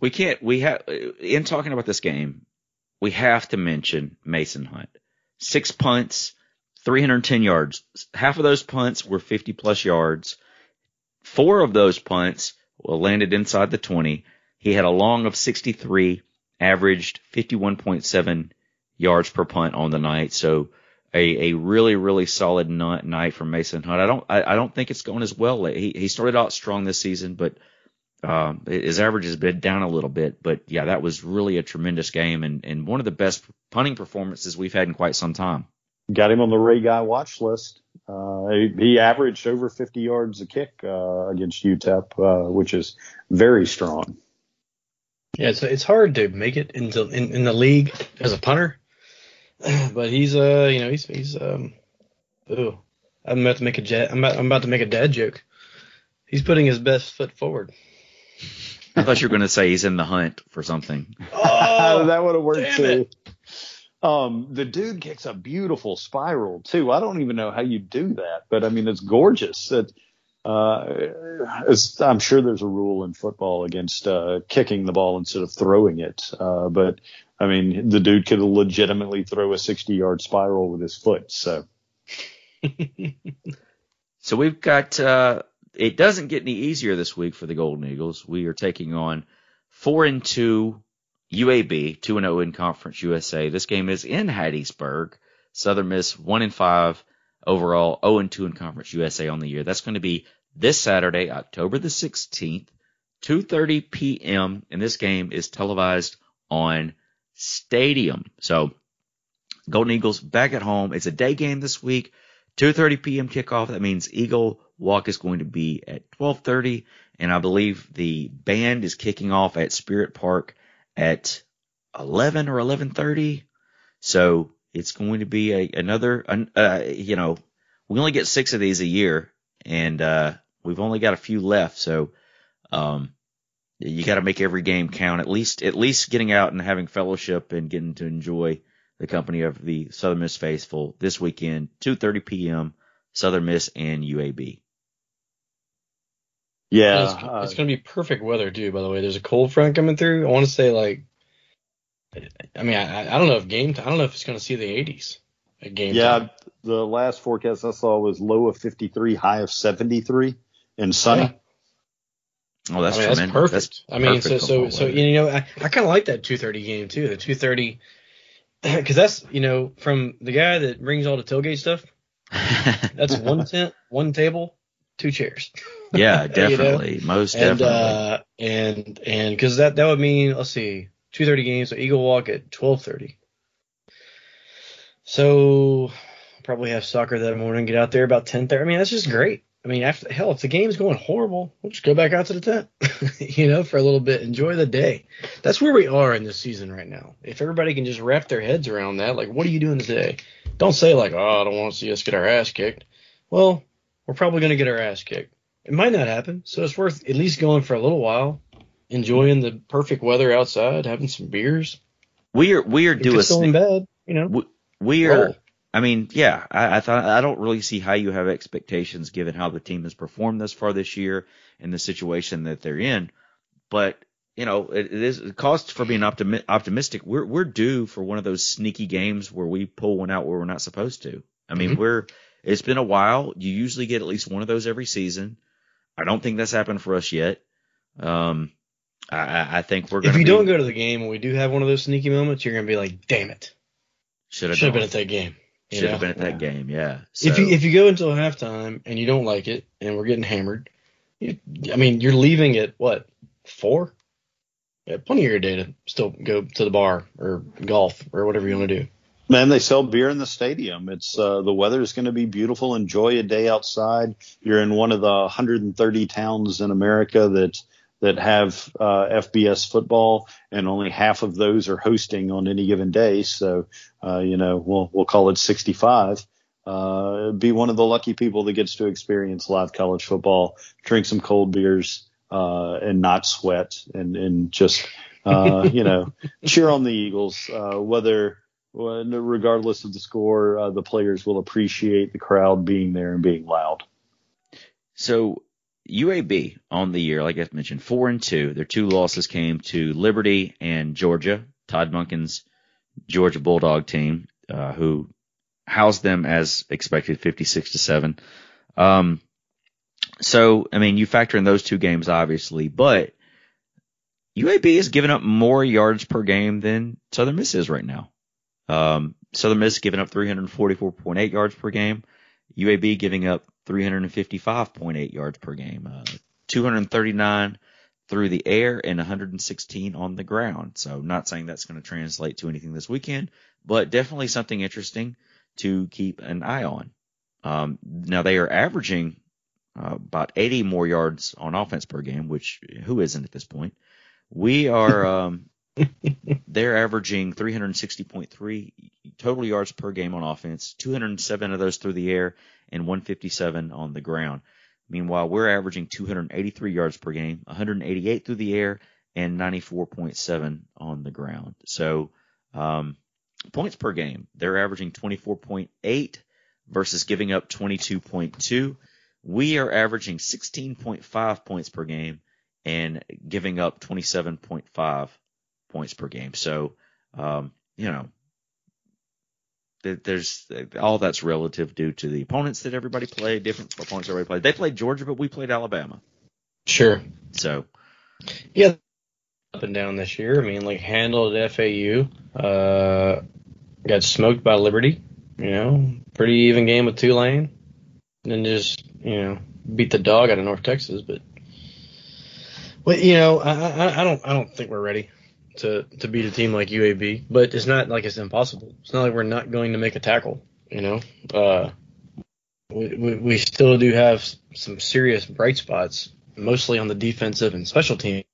We can't, we have, in talking about this game, we have to mention Mason Hunt. Six punts, 310 yards. Half of those punts were 50 plus yards. Four of those punts landed inside the 20. He had a long of 63, averaged 51.7 yards per punt on the night. So a, a really, really solid night for Mason Hunt. I don't, I, I don't think it's going as well. He, he started out strong this season, but um, his average has been down a little bit, but yeah, that was really a tremendous game and, and one of the best punting performances we've had in quite some time. Got him on the Ray Guy watch list. Uh, he, he, averaged over 50 yards a kick uh, against UTEP, uh, which is very strong. Yeah, it's it's hard to make it into in, in the league as a punter, but he's uh you know he's he's um ooh I'm about to make a jet I'm about, I'm about to make a dad joke. He's putting his best foot forward. I thought you were going to say he's in the hunt for something. Oh, that would have worked too. Um, the dude kicks a beautiful spiral too. I don't even know how you do that, but I mean, it's gorgeous. It, uh, I'm sure there's a rule in football against uh, kicking the ball instead of throwing it. Uh, but I mean, the dude could legitimately throw a 60 yard spiral with his foot. So, so we've got uh, it doesn't get any easier this week for the Golden Eagles. We are taking on four and two UAB, two and zero oh in Conference USA. This game is in Hattiesburg. Southern Miss one and five overall, zero and two in Conference USA on the year. That's going to be this Saturday, October the 16th, 2:30 p.m. And this game is televised on Stadium. So Golden Eagles back at home. It's a day game this week. 2:30 p.m. kickoff. That means Eagle walk is going to be at 12:30, and I believe the band is kicking off at Spirit Park at 11 or 11:30. So it's going to be a, another, uh, you know, we only get six of these a year, and uh, we've only got a few left. So um, you got to make every game count. At least, at least getting out and having fellowship and getting to enjoy the company of the Southern Miss faithful this weekend, 2:30 p.m. Southern Miss and UAB. Yeah, it's, uh, it's going to be perfect weather too. By the way, there's a cold front coming through. I want to say like, I mean, I, I don't know if game. time. I don't know if it's going to see the 80s at game. Yeah, time. the last forecast I saw was low of 53, high of 73, and sunny. Yeah. Oh, that's I mean, tremendous. That's perfect. That's I mean, so so so you know, I, I kind of like that 2:30 game too. The 2:30 because that's you know from the guy that brings all the tailgate stuff. That's one tent, one table, two chairs. Yeah, definitely, you know? most and, definitely. Uh, and and because that that would mean let's see, two thirty games, so Eagle Walk at twelve thirty. So probably have soccer that morning. Get out there about ten thirty. I mean, that's just great. I mean, after hell, if the game's going horrible, we'll just go back out to the tent, you know, for a little bit, enjoy the day. That's where we are in this season right now. If everybody can just wrap their heads around that, like, what are you doing today? Don't say like, oh, I don't want to see us get our ass kicked. Well, we're probably going to get our ass kicked. It might not happen, so it's worth at least going for a little while, enjoying the perfect weather outside, having some beers. We are we are doing still in bed, you know. We, we are. I mean, yeah, I, I thought I don't really see how you have expectations given how the team has performed thus far this year and the situation that they're in. But you know, it, it is it costs for being optimi- optimistic. We're we're due for one of those sneaky games where we pull one out where we're not supposed to. I mean, mm-hmm. we're it's been a while. You usually get at least one of those every season. I don't think that's happened for us yet. Um, I, I think we're going to, If you be, don't go to the game and we do have one of those sneaky moments, you're gonna be like, damn it, should have been at that game. You should have been at that game. Yeah. if you if you go until halftime and you don't like it and we're getting hammered, you, I mean you're leaving at what four? Yeah, plenty of your day to still go to the bar or golf or whatever you want to do. Man, they sell beer in the stadium. It's uh, the weather is going to be beautiful. Enjoy a day outside. You're in one of the 130 towns in America that that have uh, FBS football, and only half of those are hosting on any given day. So, uh, you know, we'll we'll call it 65. Uh, be one of the lucky people that gets to experience live college football, drink some cold beers, uh, and not sweat, and and just uh, you know cheer on the Eagles, uh, whether well, regardless of the score, uh, the players will appreciate the crowd being there and being loud. So UAB on the year, like I mentioned, four and two. Their two losses came to Liberty and Georgia. Todd Monken's Georgia Bulldog team, uh, who housed them as expected, 56 to seven. Um, so I mean, you factor in those two games, obviously, but UAB is giving up more yards per game than Southern Miss is right now. Um, Southern Miss giving up 344.8 yards per game. UAB giving up 355.8 yards per game, uh, 239 through the air and 116 on the ground. So not saying that's going to translate to anything this weekend, but definitely something interesting to keep an eye on. Um, now they are averaging uh, about 80 more yards on offense per game, which who isn't at this point? We are, um, they're averaging 360.3 total yards per game on offense, 207 of those through the air and 157 on the ground. Meanwhile, we're averaging 283 yards per game, 188 through the air and 94.7 on the ground. So, um, points per game, they're averaging 24.8 versus giving up 22.2. We are averaging 16.5 points per game and giving up 27.5 points per game. So, um, you know, there's all that's relative due to the opponents that everybody played, different opponents that everybody played. They played Georgia, but we played Alabama. Sure. So, Yeah, up and down this year. I mean, like handled FAU, uh, got smoked by Liberty. You know, pretty even game with Tulane, and then just you know beat the dog out of North Texas. But, well, you know, I, I, I don't I don't think we're ready to to beat a team like UAB. But it's not like it's impossible. It's not like we're not going to make a tackle. You know, uh, we, we we still do have some serious bright spots, mostly on the defensive and special team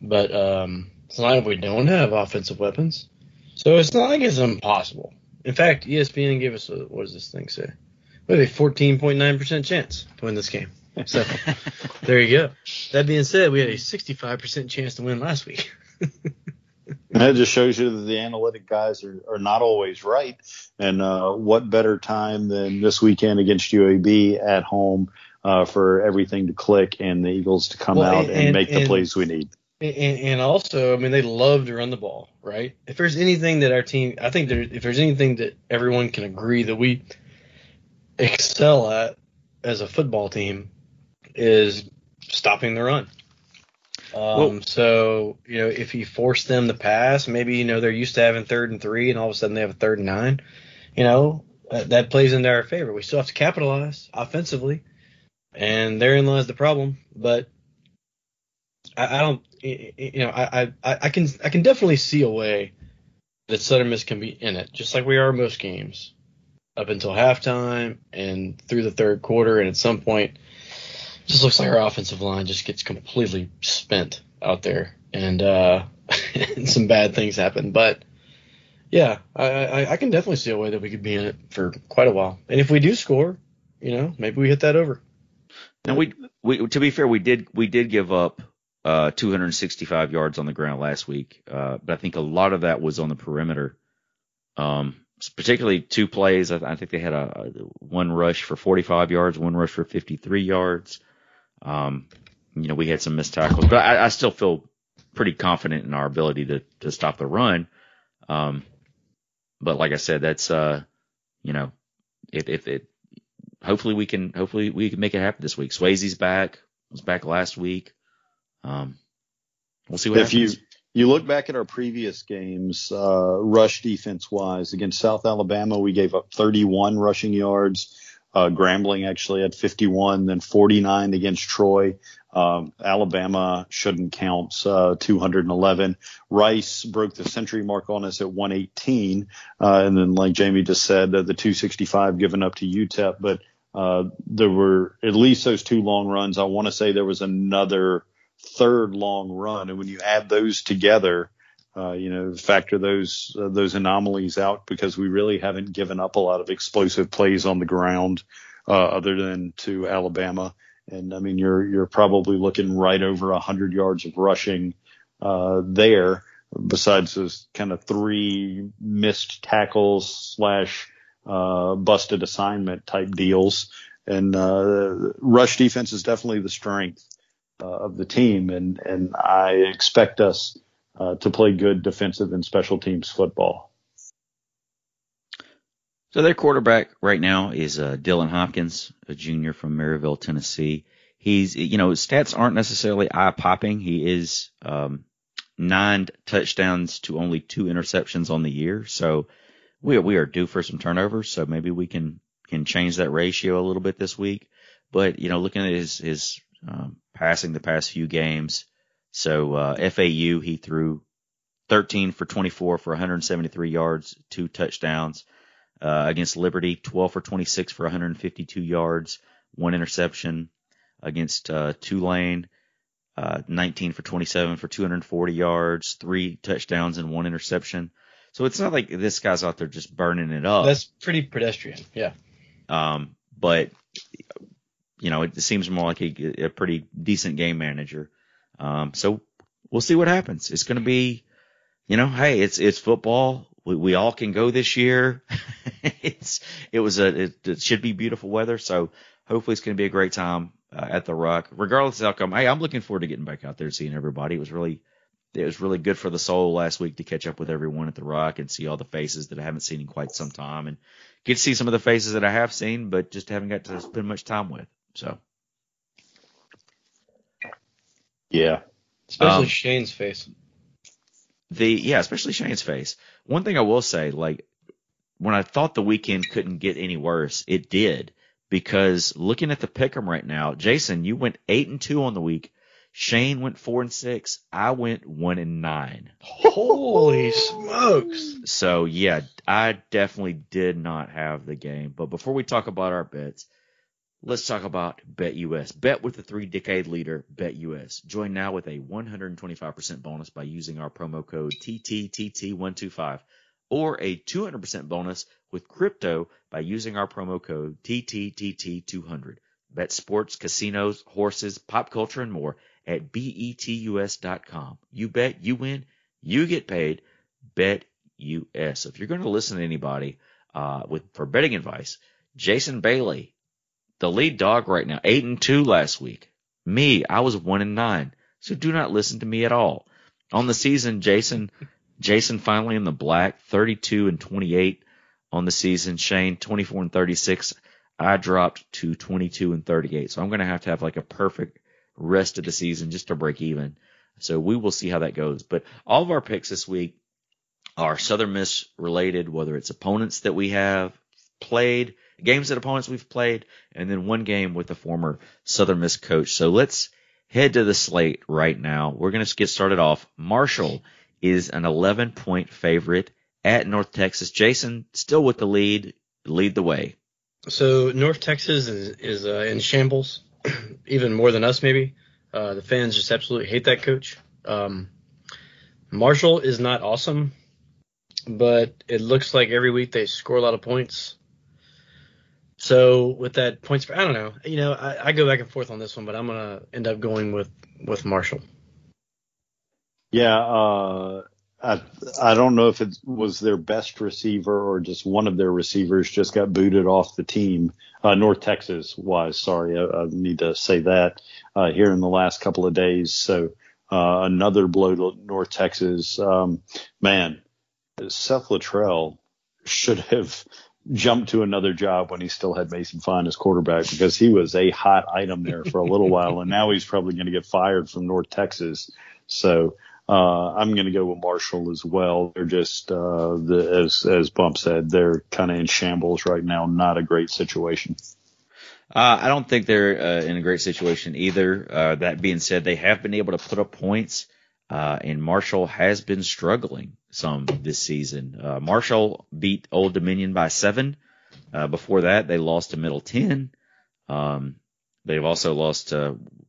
but um, it's not like we don't have offensive weapons. So it's not like it's impossible. In fact, ESPN gave us a what does this thing say? We have a 14.9% chance to win this game. So there you go. That being said, we had a 65% chance to win last week. And that just shows you that the analytic guys are, are not always right. And uh, what better time than this weekend against UAB at home uh, for everything to click and the Eagles to come Well, out and- and, make the plays we need. And, and also, I mean, they love to run the ball, right? If there's anything that our team, I think there, if there's anything that everyone can agree that we excel at as a football team, is stopping the run. Um, so you know, if you force them to pass, maybe you know they're used to having third and three, and all of a sudden they have a third and nine. You know, uh, that plays into our favor. We still have to capitalize offensively, and therein lies the problem. But I, I don't, you know, I, I, I can, I can definitely see a way that Southern Miss can be in it, just like we are most games, up until halftime and through the third quarter, and at some point, just looks like our offensive line just gets completely spent out there, and uh, and some bad things happen. But yeah, I, I, I can definitely see a way that we could be in it for quite a while, and if we do score, you know, maybe we hit that over. and we, we, to be fair, we did, we did give up, uh, 265 yards on the ground last week. Uh, but I think a lot of that was on the perimeter. Um, particularly two plays. I, I think they had a one rush for 45 yards, one rush for 53 yards. Um, you know, we had some missed tackles, but I, I still feel pretty confident in our ability to, to stop the run. Um, but like I said, that's, uh, you know, if, if it, hopefully we can, hopefully we can make it happen this week. Swayze's back, was back last week. Um, we'll see what if happens. you if you you look back at our previous games, uh, rush defense wise against South Alabama, we gave up 31 rushing yards. Uh, Grambling actually had 51, then 49 against Troy. Um, Alabama shouldn't count, uh, 211. Rice broke the century mark on us at 118. Uh, and then like Jamie just said, uh, the 265 given up to UTEP, but, uh, there were at least those two long runs. I want to say there was another third long run. And when you add those together, uh, you know, factor those uh, those anomalies out because we really haven't given up a lot of explosive plays on the ground, uh, other than to Alabama. And I mean, you're you're probably looking right over a hundred yards of rushing uh, there, besides those kind of three missed tackles slash uh, busted assignment type deals. And uh, rush defense is definitely the strength of the team, and and I expect us uh, to play good defensive and special teams football. So their quarterback right now is uh, Dylan Hopkins, a junior from Maryville, Tennessee. He's, you know, stats aren't necessarily eye popping. He is um, nine touchdowns to only two interceptions on the year. So we are, we are due for some turnovers. So maybe we can can change that ratio a little bit this week. But you know, looking at his his um, passing the past few games, so uh, FAU he threw 13 for 24 for 173 yards, two touchdowns. Uh, against Liberty, 12 for 26 for 152 yards, one interception. Against uh, Tulane, uh, 19 for 27 for 240 yards, three touchdowns and one interception. So it's not like this guy's out there just burning it up. That's pretty pedestrian. Yeah. Um, but you know, it seems more like a, a pretty decent game manager. Um, so we'll see what happens. It's going to be, you know, hey, it's it's football. We, we all can go this year. it's it was a it, it should be beautiful weather. So hopefully it's going to be a great time uh, at the Ruck, regardless of outcome. Hey, I'm looking forward to getting back out there and seeing everybody. It was really it was really good for the soul last week to catch up with everyone at the Ruck and see all the faces that I haven't seen in quite some time and get to see some of the faces that I have seen, but just haven't got to spend much time with. So Yeah. Especially Um, Shane's face. the yeah, especially Shane's face. One thing I will say, like when I thought the weekend couldn't get any worse, it did. Because looking at the pick'em right now, Jason, you went eight and two on the week. Shane went four and six. I went one and nine. Holy smokes. So yeah, I definitely did not have the game. But before we talk about our bets, let's talk about BetUS. Bet with the three decade leader, BetUS. Join now with a 125% bonus by using our promo code TTTT125 or a 200% bonus with crypto by using our promo code TTTT200. Bet sports, casinos, horses, pop culture, and more at betus.com. You bet, you win, you get paid. Bet US. So if you're going to listen to anybody uh, with for betting advice, Jason Bailey, the lead dog right now, eight and two last week. Me, I was one and nine. So do not listen to me at all. On the season, Jason, Jason finally in the black, 32 and 28 on the season. Shane, 24 and 36. I dropped to 22 and 38. So I'm going to have to have like a perfect rest of the season just to break even. So we will see how that goes. But all of our picks this week are Southern Miss related, whether it's opponents that we have played, games that opponents we've played, and then one game with the former Southern Miss coach. So let's head to the slate right now. We're going to get started off. Marshall is an 11 point favorite at North Texas. Jason still with the lead. Lead the way. So North Texas is, is uh, in shambles, even more than us maybe. Uh, the fans just absolutely hate that coach. Um, Marshall is not awesome, but it looks like every week they score a lot of points. So with that points, I don't know. You know, I, I go back and forth on this one, but I'm gonna end up going with with Marshall. Yeah, uh, I I don't know if it was their best receiver or just one of their receivers just got booted off the team. Uh, North Texas was sorry, I, I need to say that uh, here in the last couple of days. So uh, another blow to North Texas. Um, man, Seth Littrell should have jumped to another job when he still had Mason Fine as quarterback because he was a hot item there for a little while, and now he's probably going to get fired from North Texas. So uh, I'm going to go with Marshall as well. They're just uh, the, as as Bump said, they're kind of in shambles right now. Not a great situation. Uh, I don't think they're uh, in a great situation either. Uh, that being said, they have been able to put up points, uh, and Marshall has been struggling some this season. Uh, Marshall beat Old Dominion by seven. Uh, before that, they lost to Middle Ten. Um, they've also lost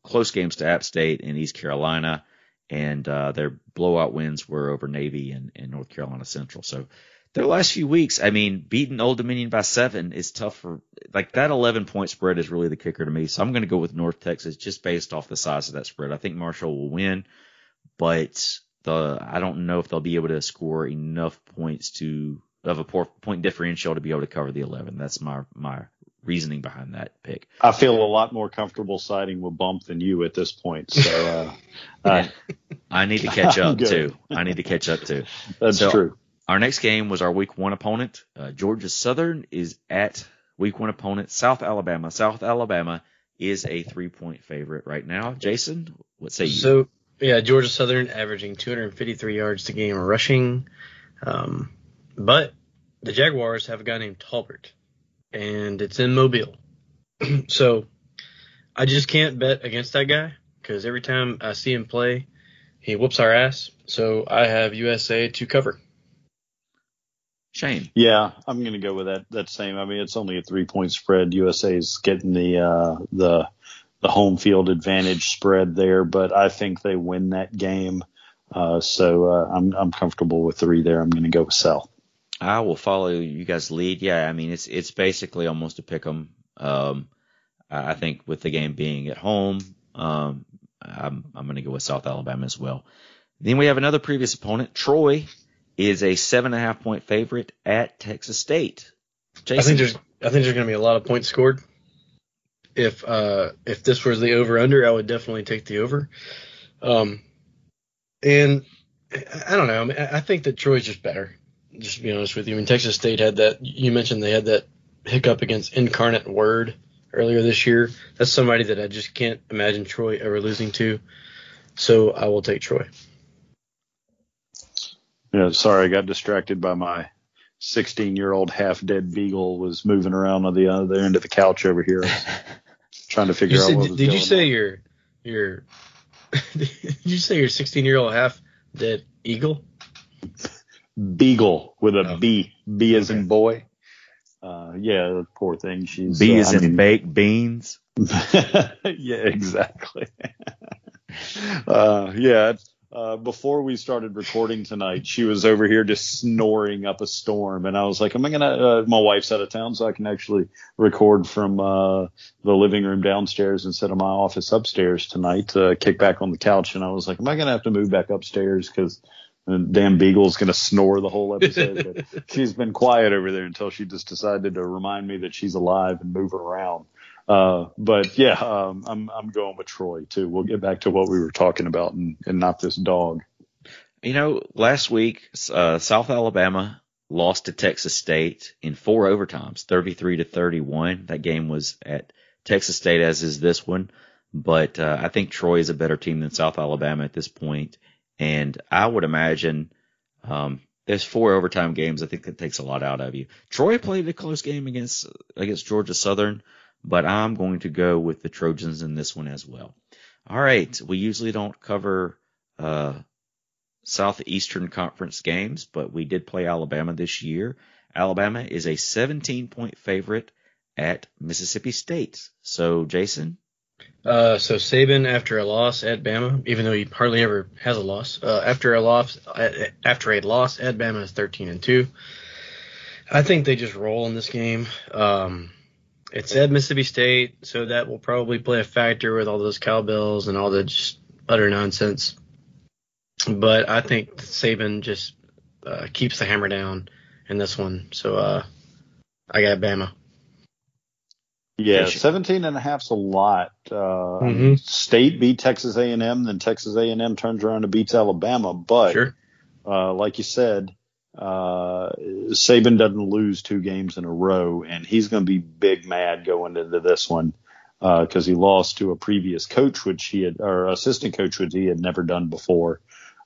close games to App State and East Carolina, and their blowout wins were over Navy and, and North Carolina Central. So their last few weeks, I mean, beating Old Dominion by seven is tough for like that 11 point spread is really the kicker to me. So I'm going to go with North Texas just based off the size of that spread. I think Marshall will win, but the I don't know if they'll be able to score enough points to of a point differential to be able to cover the 11. That's my my reasoning behind that pick. I feel a lot more comfortable siding with Bump than you at this point. So uh, uh, I need to catch up too. I need to catch up too. That's so, true. Our next game was our week one opponent. Uh, Georgia Southern is at week one opponent, South Alabama. South Alabama is a three point favorite right now. Jason, what say you? So, yeah, Georgia Southern averaging 253 yards to game rushing. Um, but the Jaguars have a guy named Tolbert, and it's in Mobile. so I just can't bet against that guy because every time I see him play, he whoops our ass. So I have USA to cover. Shane. Yeah, I'm going to go with that. That same. I mean, it's only a three point spread. USA's getting the uh, the the home field advantage spread there, but I think they win that game. Uh, so uh, I'm I'm comfortable with three there. I'm going to go with Sell. I will follow you guys' lead. Yeah, I mean it's it's basically almost a pick 'em. Um, I think with the game being at home, um, I'm I'm going to go with South Alabama as well. Then we have another previous opponent, Troy is a seven and a half point favorite at Texas State. Jason? I think there's I think there's going to be a lot of points scored. If uh, if this was the over under, I would definitely take the over. Um, and I don't know. I, mean, I think that Troy's just better. Just to be honest with you, I mean Texas State had that. You mentioned they had that hiccup against Incarnate Word earlier this year. That's somebody that I just can't imagine Troy ever losing to. So I will take Troy. Yeah, sorry, I got distracted by my 16 year old half dead beagle was moving around on the other end of the couch over here, trying to figure out what was Did you say on. your your did you say your 16 year old half dead eagle? Beagle with a oh. B, B as okay. in boy. Uh, yeah, poor thing. She's B uh, as in mean, baked beans. yeah, exactly. uh, yeah, uh, before we started recording tonight, she was over here just snoring up a storm, and I was like, "Am I gonna?" Uh, my wife's out of town, so I can actually record from uh, the living room downstairs instead of my office upstairs tonight. To kick back on the couch, and I was like, "Am I gonna have to move back upstairs because?" damn beagle's gonna snore the whole episode. But she's been quiet over there until she just decided to remind me that she's alive and move around. Uh, but yeah, um, I'm I'm going with Troy too. We'll get back to what we were talking about and, and not this dog. You know, last week uh, South Alabama lost to Texas State in four overtimes, 33 to 31. That game was at Texas State, as is this one. But uh, I think Troy is a better team than South Alabama at this point. and I would imagine um, there's four overtime games. I think that takes a lot out of you. Troy played a close game against against Georgia Southern but I'm going to go with the Trojans in this one as well. All right, we usually don't cover uh, Southeastern Conference games, but we did play Alabama this year. Alabama is a 17 point favorite at Mississippi State. So, Jason? Uh, so Saban after a loss at Bama, even though he hardly ever has a loss, uh, after a loss, after a loss at Bama is 13 and two. I think they just roll in this game. Um, it's at Mississippi State, so that will probably play a factor with all those cowbells and all the just utter nonsense. But I think Saban just uh, keeps the hammer down in this one. So uh, I got Bama. Yeah, 17 and a half's a lot. Uh, mm-hmm. State beat Texas A&M, then Texas A&M turns around and beats Alabama. But sure. uh, like you said, uh, Saban doesn't lose two games in a row, and he's going to be big mad going into this one because uh, he lost to a previous coach, which he had, or assistant coach, which he had never done before.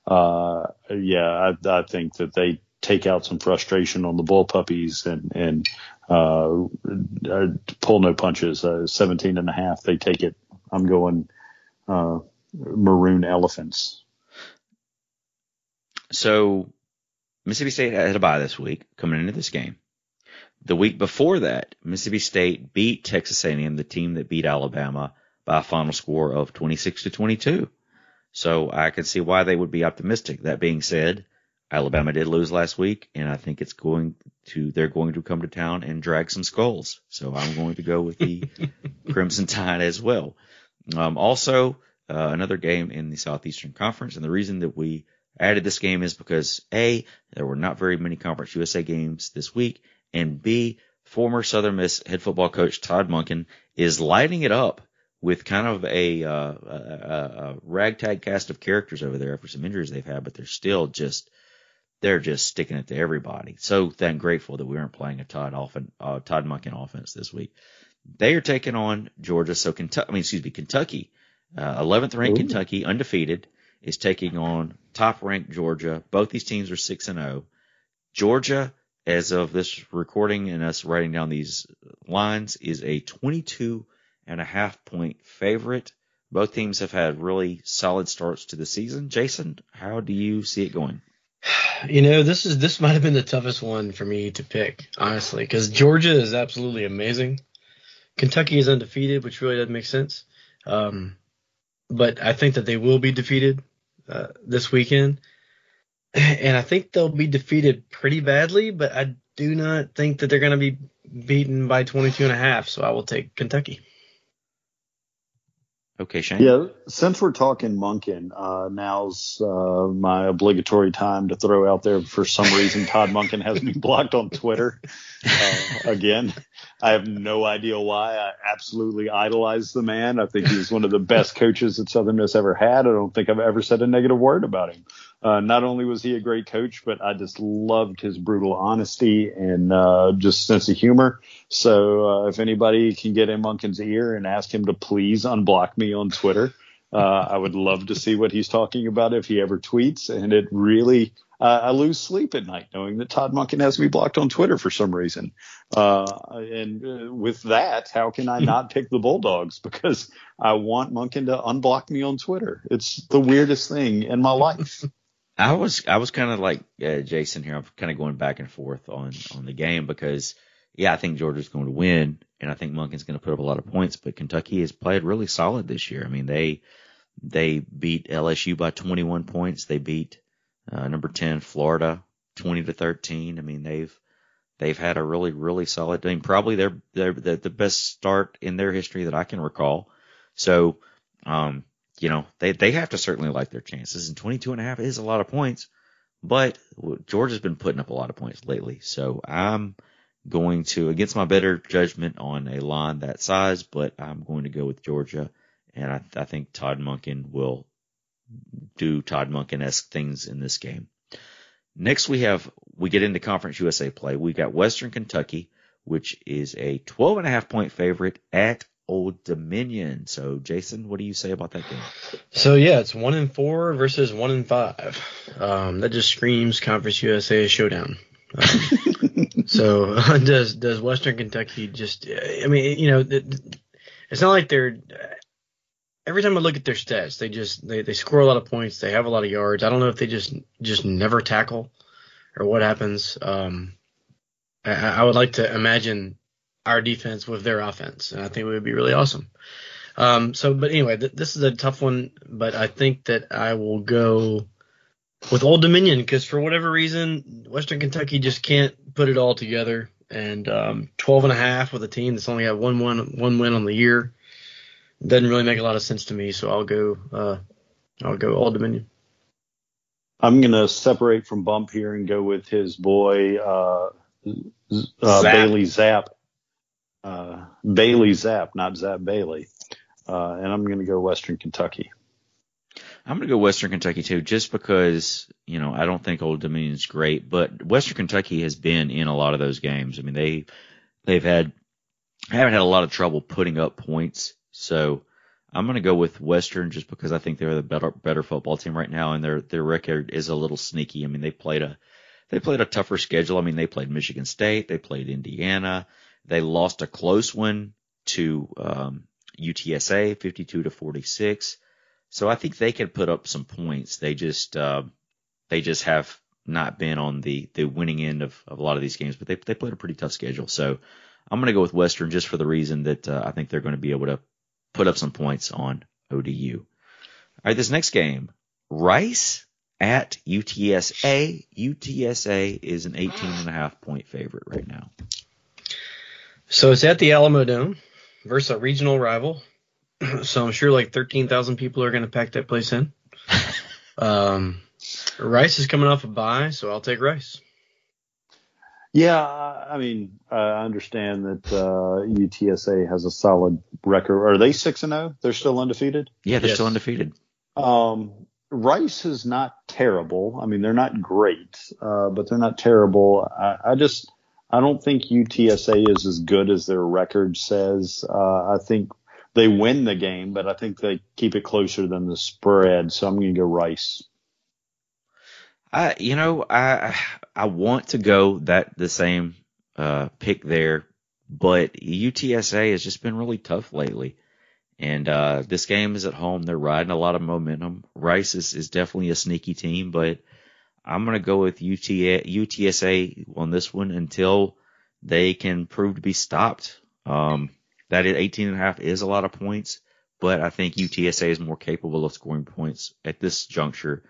Uh, yeah, I, I think that they take out some frustration on the bull puppies and, and, uh, uh pull no punches. Uh, 17 and a half, they take it. I'm going, uh, maroon elephants. So Mississippi State had a bye this week coming into this game. The week before that, Mississippi State beat Texas A&M, the team that beat Alabama by a final score of 26 to 22. So I can see why they would be optimistic. That being said, Alabama did lose last week, and I think it's going to they're going to come to town and drag some skulls. So I'm going to go with the Crimson Tide as well. Um, also, uh, another game in the Southeastern Conference, and the reason that we added this game is because A, there were not very many Conference USA games this week, and B, former Southern Miss head football coach Todd Monken is lighting it up with kind of a, uh, a, a, ragtag cast of characters over there after some injuries they've had, but they're still just they're just sticking it to everybody. So thank grateful that we aren't playing a Todd often uh, Todd Monken offense this week. They are taking on Georgia. So Kentucky, I mean, excuse me, Kentucky, uh, 11th ranked Ooh. Kentucky, undefeated, is taking on top ranked Georgia. Both these teams are six and zero. Oh. Georgia, as of this recording and us writing down these lines, is a 22 and a half point favorite. Both teams have had really solid starts to the season. Jason, how do you see it going? You know, this is this might have been the toughest one for me to pick, honestly, because Georgia is absolutely amazing. Kentucky is undefeated, which really doesn't make sense. Um, but I think that they will be defeated uh, this weekend, and I think they'll be defeated pretty badly. But I do not think that they're going to be beaten by 22 and a half. So I will take Kentucky. Okay, Shane. Yeah, since we're talking Monken, uh, now's uh, my obligatory time to throw out there. For some reason, Todd Monken has me blocked on Twitter. Uh, again, I have no idea why. I absolutely idolize the man. I think he's one of the best coaches that Southern Miss ever had. I don't think I've ever said a negative word about him. Uh, not only was he a great coach, but I just loved his brutal honesty and uh, just sense of humor. So uh, if anybody can get in Monken's ear and ask him to please unblock me on Twitter, uh, I would love to see what he's talking about if he ever tweets. And it really, uh, I lose sleep at night knowing that Todd Monken has me blocked on Twitter for some reason. Uh, and with that, how can I not pick the Bulldogs? Because I want Monken to unblock me on Twitter. It's the weirdest thing in my life. I was I was kind of like uh, Jason here. I'm kind of going back and forth on on the game because yeah, I think Georgia's going to win, and I think Monken's going to put up a lot of points. But Kentucky has played really solid this year. I mean they they beat LSU by 21 points. They beat uh, number 10 Florida 20 to 13. I mean they've they've had a really really solid team. Probably they're they're the best start in their history that I can recall. So um, you know, they, they have to certainly like their chances. And 22 and a half is a lot of points, but Georgia's been putting up a lot of points lately. So I'm going to, against my better judgment on a line that size, but I'm going to go with Georgia. And I, I think Todd Monken will do Todd Monken esque things in this game. Next we have, we get into Conference USA play. We've got Western Kentucky, which is a 12 and a half point favorite at Old Dominion. So, Jason, what do you say about that game? So, yeah, it's one in four versus one in five. Um, that just screams Conference USA showdown. Um, so, does does Western Kentucky just? I mean, you know, it's not like they're. Every time I look at their stats, they just they, they score a lot of points. They have a lot of yards. I don't know if they just just never tackle or what happens. Um, I, I would like to imagine our defense with their offense, and I think it would be really awesome. Um, so, but anyway, th- this is a tough one, but I think that I will go with Old Dominion because for whatever reason, Western Kentucky just can't put it all together. And um, 12 and a half with a team that's only got one, one, one win on the year doesn't really make a lot of sense to me. So I'll go, uh, I'll go Old Dominion. I'm gonna separate from Bump here and go with his boy uh, uh, Bailey Zappe uh, Bailey Zappe, not Zap Bailey. Uh, and I'm going to go Western Kentucky. I'm going to go Western Kentucky too, just because you know I don't think Old Dominion's great, but Western Kentucky has been in a lot of those games. I mean they they've had haven't had a lot of trouble putting up points, so I'm going to go with Western just because I think they're the better better football team right now, and their their record is a little sneaky. I mean they played a they played a tougher schedule. I mean they played Michigan State, they played Indiana, they lost a close one to um, UTSA, 52 to 46. So I think they can put up some points. They just uh, they just have not been on the the winning end of, of a lot of these games, but they they played a pretty tough schedule. So I'm going to go with Western just for the reason that uh, I think they're going to be able to put up some points on ODU. All right, this next game, Rice at UTSA. UTSA is an 18 and a half point favorite right now. So it's at the Alamodome versus a regional rival. so I'm sure like 13,000 people are going to pack that place in. um, Rice is coming off a bye, so I'll take Rice. Yeah, I mean, I understand that uh, UTSA has a solid record. Are they six and zero? They're still undefeated. Yeah, they're Yes. still undefeated. Um, Rice is not terrible. I mean, they're not great, uh, but they're not terrible. I, I just, I don't think UTSA is as good as their record says. Uh, I think they win the game, but I think they keep it closer than the spread. So I'm going to go Rice. I, you know, I, I want to go that the same, uh, pick there, but UTSA has just been really tough lately. And, uh, this game is at home. They're riding a lot of momentum. Rice is, is definitely a sneaky team, but I'm going to go with UT, UTSA on this one until they can prove to be stopped. Um, that is 18 and a half is a lot of points, but I think UTSA is more capable of scoring points at this juncture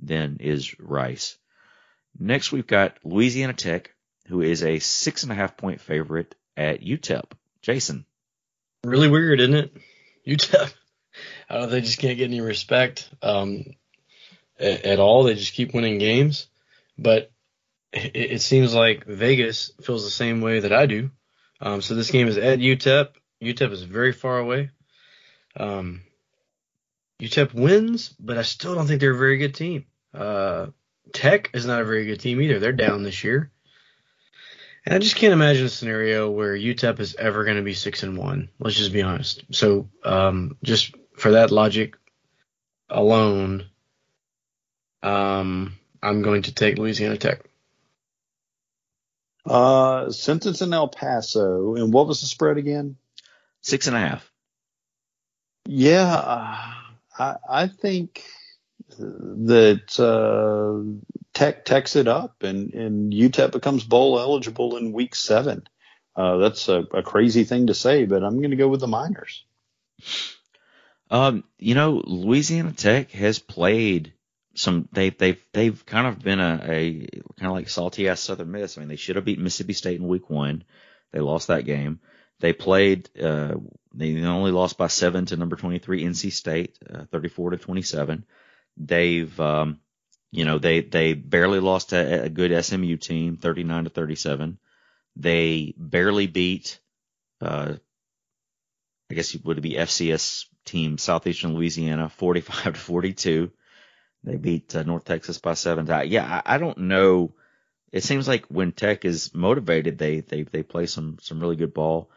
than is Rice. Next, we've got Louisiana Tech, who is a six and a half point favorite at UTEP. Jason. Really weird, isn't it? UTEP. I don't know. They just can't get any respect um, at, all. They just keep winning games. But it, it seems like Vegas feels the same way that I do. Um, so this game is at UTEP. UTEP is very far away. Um, UTEP wins, but I still don't think they're a very good team. Uh, Tech is not a very good team either. They're down this year. And I just can't imagine a scenario where UTEP is ever going to be six and one. Let's just be honest. So, um, just for that logic alone, um, I'm going to take Louisiana Tech. Uh, since in El Paso, and what was the spread again? Six and a half. Yeah, uh, I, I think that uh, Tech techs it up and, and UTEP becomes bowl eligible in week seven. Uh, that's a, a crazy thing to say, but I'm going to go with the Miners. Um, you know, Louisiana Tech has played some. They they've they've kind of been a, a kind of like salty ass Southern Miss. I mean, they should have beaten Mississippi State in week one. They lost that game. They played. Uh, they only lost by seven to number 23 NC State, uh, 34 to 27. They've, um, you know, they they barely lost to a good SMU team, 39 to 37. They barely beat. Uh, I guess it would be FCS team Southeastern Louisiana 45 to 42. They beat uh, North Texas by seven. Yeah, I, I don't know. It seems like when Tech is motivated, they they they play some some really good ball.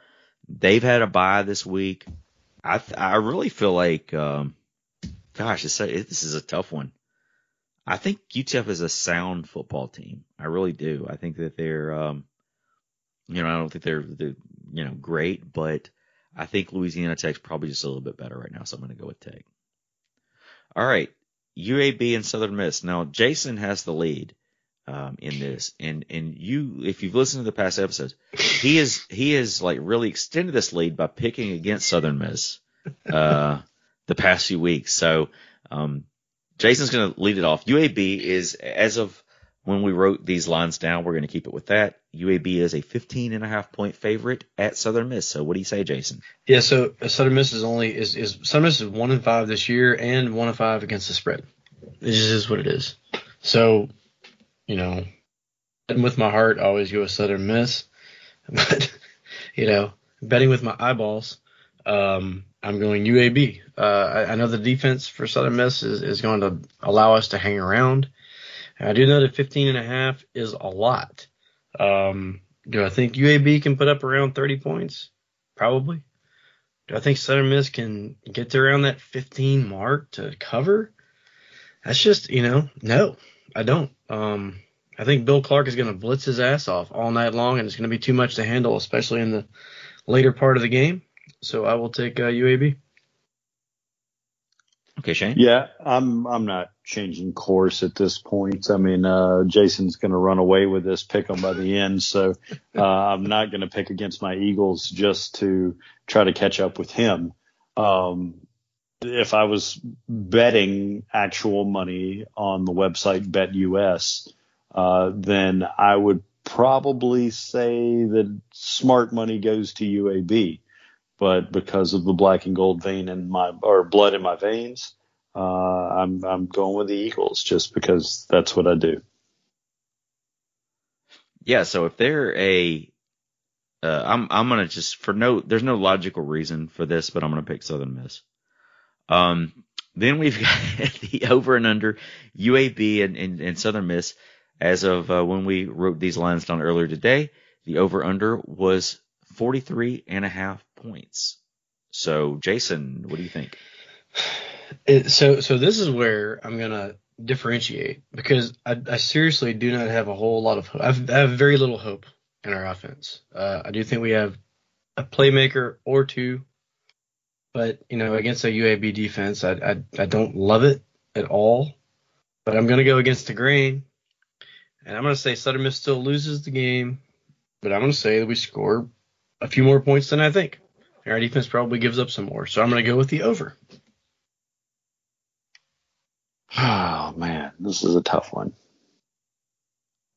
They've had a bye this week. I I really feel like, um, gosh, it's a, it, this is a tough one. I think UTEP is a sound football team. I really do. I think that they're, um, you know, I don't think they're, they're you know, great, but I think Louisiana Tech's probably just a little bit better right now, so I'm going to go with Tech. All right, UAB and Southern Miss. Now Jason has the lead um, in this, and and you, if you've listened to the past episodes, he is he has like really extended this lead by picking against Southern Miss uh, the past few weeks. So um, Jason's going to lead it off. UAB is as of when we wrote these lines down, we're going to keep it with that. UAB is a 15 and a half point favorite at Southern Miss. So what do you say, Jason? Yeah, so uh, Southern Miss is only is is Southern Miss is one and five this year and one and five against the spread. Just is what it is. So, you know, betting with my heart, I always go with Southern Miss, but you know, betting with my eyeballs, um, I'm going UAB. Uh, I, I, know the defense for Southern Miss is, is going to allow us to hang around. I do know that 15 and a half is a lot. Um, do I think UAB can put up around 30 points? Probably. Do I think Southern Miss can get to around that 15 mark to cover? That's just, you know, no, I don't. Um, I think Bill Clark is going to blitz his ass off all night long, and it's going to be too much to handle, especially in the later part of the game. So I will take uh, UAB. Okay, Shane. Yeah, I'm I'm not changing course at this point. I mean, uh, Jason's going to run away with this pick on by the end, so uh, I'm not going to pick against my Eagles just to try to catch up with him. Um, if I was betting actual money on the website BetUS, uh, then I would probably say that smart money goes to UAB but because of the black and gold vein in my or blood in my veins, uh, I'm I'm going with the Eagles just because that's what I do. Yeah, so if they're a, uh, I'm I'm gonna just for no, there's no logical reason for this, but I'm gonna pick Southern Miss. Um, then we've got the over and under UAB and, and, and Southern Miss. As of uh, when we wrote these lines down earlier today, the over under was 43 and a half points. So, Jason, what do you think? So, so this is where I'm gonna differentiate because I, I seriously do not have a whole lot of hope. I've, I have very little hope in our offense. Uh, I do think we have a playmaker or two, but you know, against a UAB defense, I, I, I don't love it at all. But I'm gonna go against the grain, and I'm gonna say Southern Miss still loses the game, but I'm gonna say that we score a few more points than I think. Our defense probably gives up some more. So I'm to go with the over. Oh man, this is a tough one.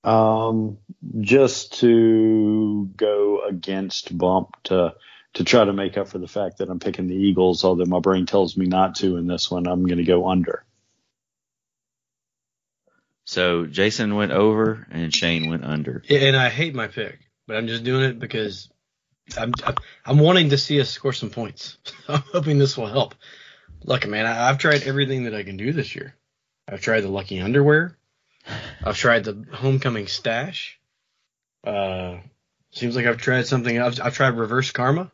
Um, just to go against bump to to try to make up for the fact that I'm picking the Eagles, although my brain tells me not to in this one, I'm going to go under. So Jason went over and Shane went under. And I hate my pick, but I'm just doing it because I'm I'm wanting to see us score some points. I'm hoping this will help. Look, man, I, have tried everything that I can do this year. I've tried the lucky underwear. I've tried the homecoming stash. Uh, seems like I've tried something else. I've tried reverse karma.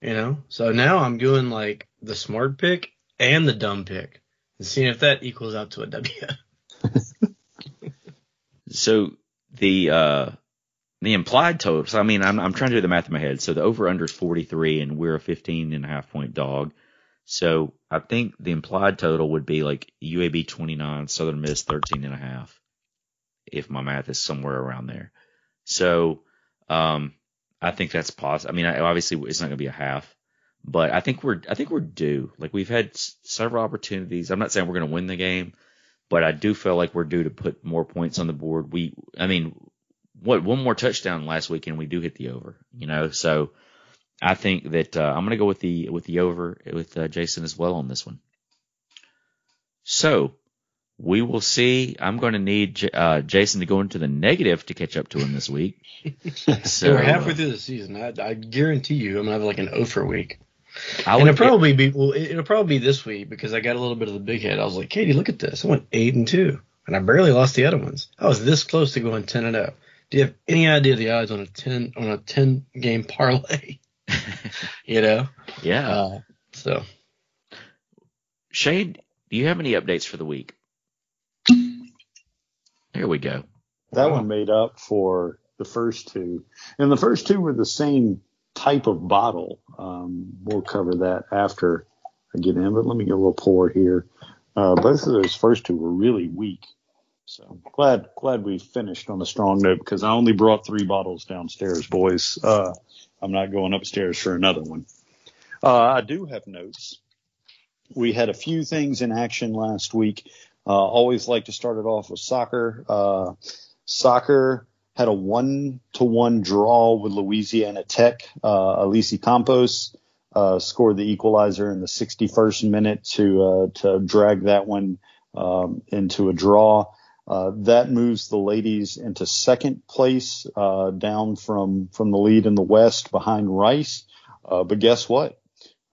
You know, so now I'm doing like the smart pick and the dumb pick, and seeing if that equals out to a W. so the uh the implied total. So I mean, I'm I'm trying to do the math in my head. So the over under is 43, and we're a 15 and a half point dog. So I think the implied total would be like UAB 29, Southern Miss 13 and a half, if my math is somewhere around there. So um, I think that's possible. I mean, obviously it's not going to be a half, but I think we're I think we're due. Like we've had several opportunities. I'm not saying we're going to win the game, but I do feel like we're due to put more points on the board. We, I mean, what one more touchdown last week and we do hit the over, you know. So I think that uh, I'm going to go with the with the over with uh, Jason as well on this one. So we will see. I'm going to need J- uh, Jason to go into the negative to catch up to him this week. so we're halfway through the season. I, I guarantee you, I'm gonna have like an over week. I and it'll probably be well. It'll probably be this week because I got a little bit of the big head. I was like, Katie, look at this. I went eight and two, and I barely lost the other ones. I was this close to going ten and zero. Oh. Do you have any idea the odds on a ten on a ten game parlay? you know. Yeah. Uh, so. Shade, do you have any updates for the week? Here we go. That one made up for the first two, and the first two were the same type of bottle. Um, we'll cover that after I get in, but let me get a little pour here. Uh, both of those first two were really weak. So glad glad we finished on a strong note because I only brought three bottles downstairs, boys. Uh, I'm not going upstairs for another one. Uh, I do have notes. We had a few things in action last week. Uh, always like to start it off with soccer. Uh, soccer had a one to one draw with Louisiana Tech. Uh, Alisi Campos uh, scored the equalizer in the 61st minute to uh, to drag that one um, into a draw. Uh, that moves the ladies into second place, uh, down from from the lead in the West behind Rice. Uh, but guess what?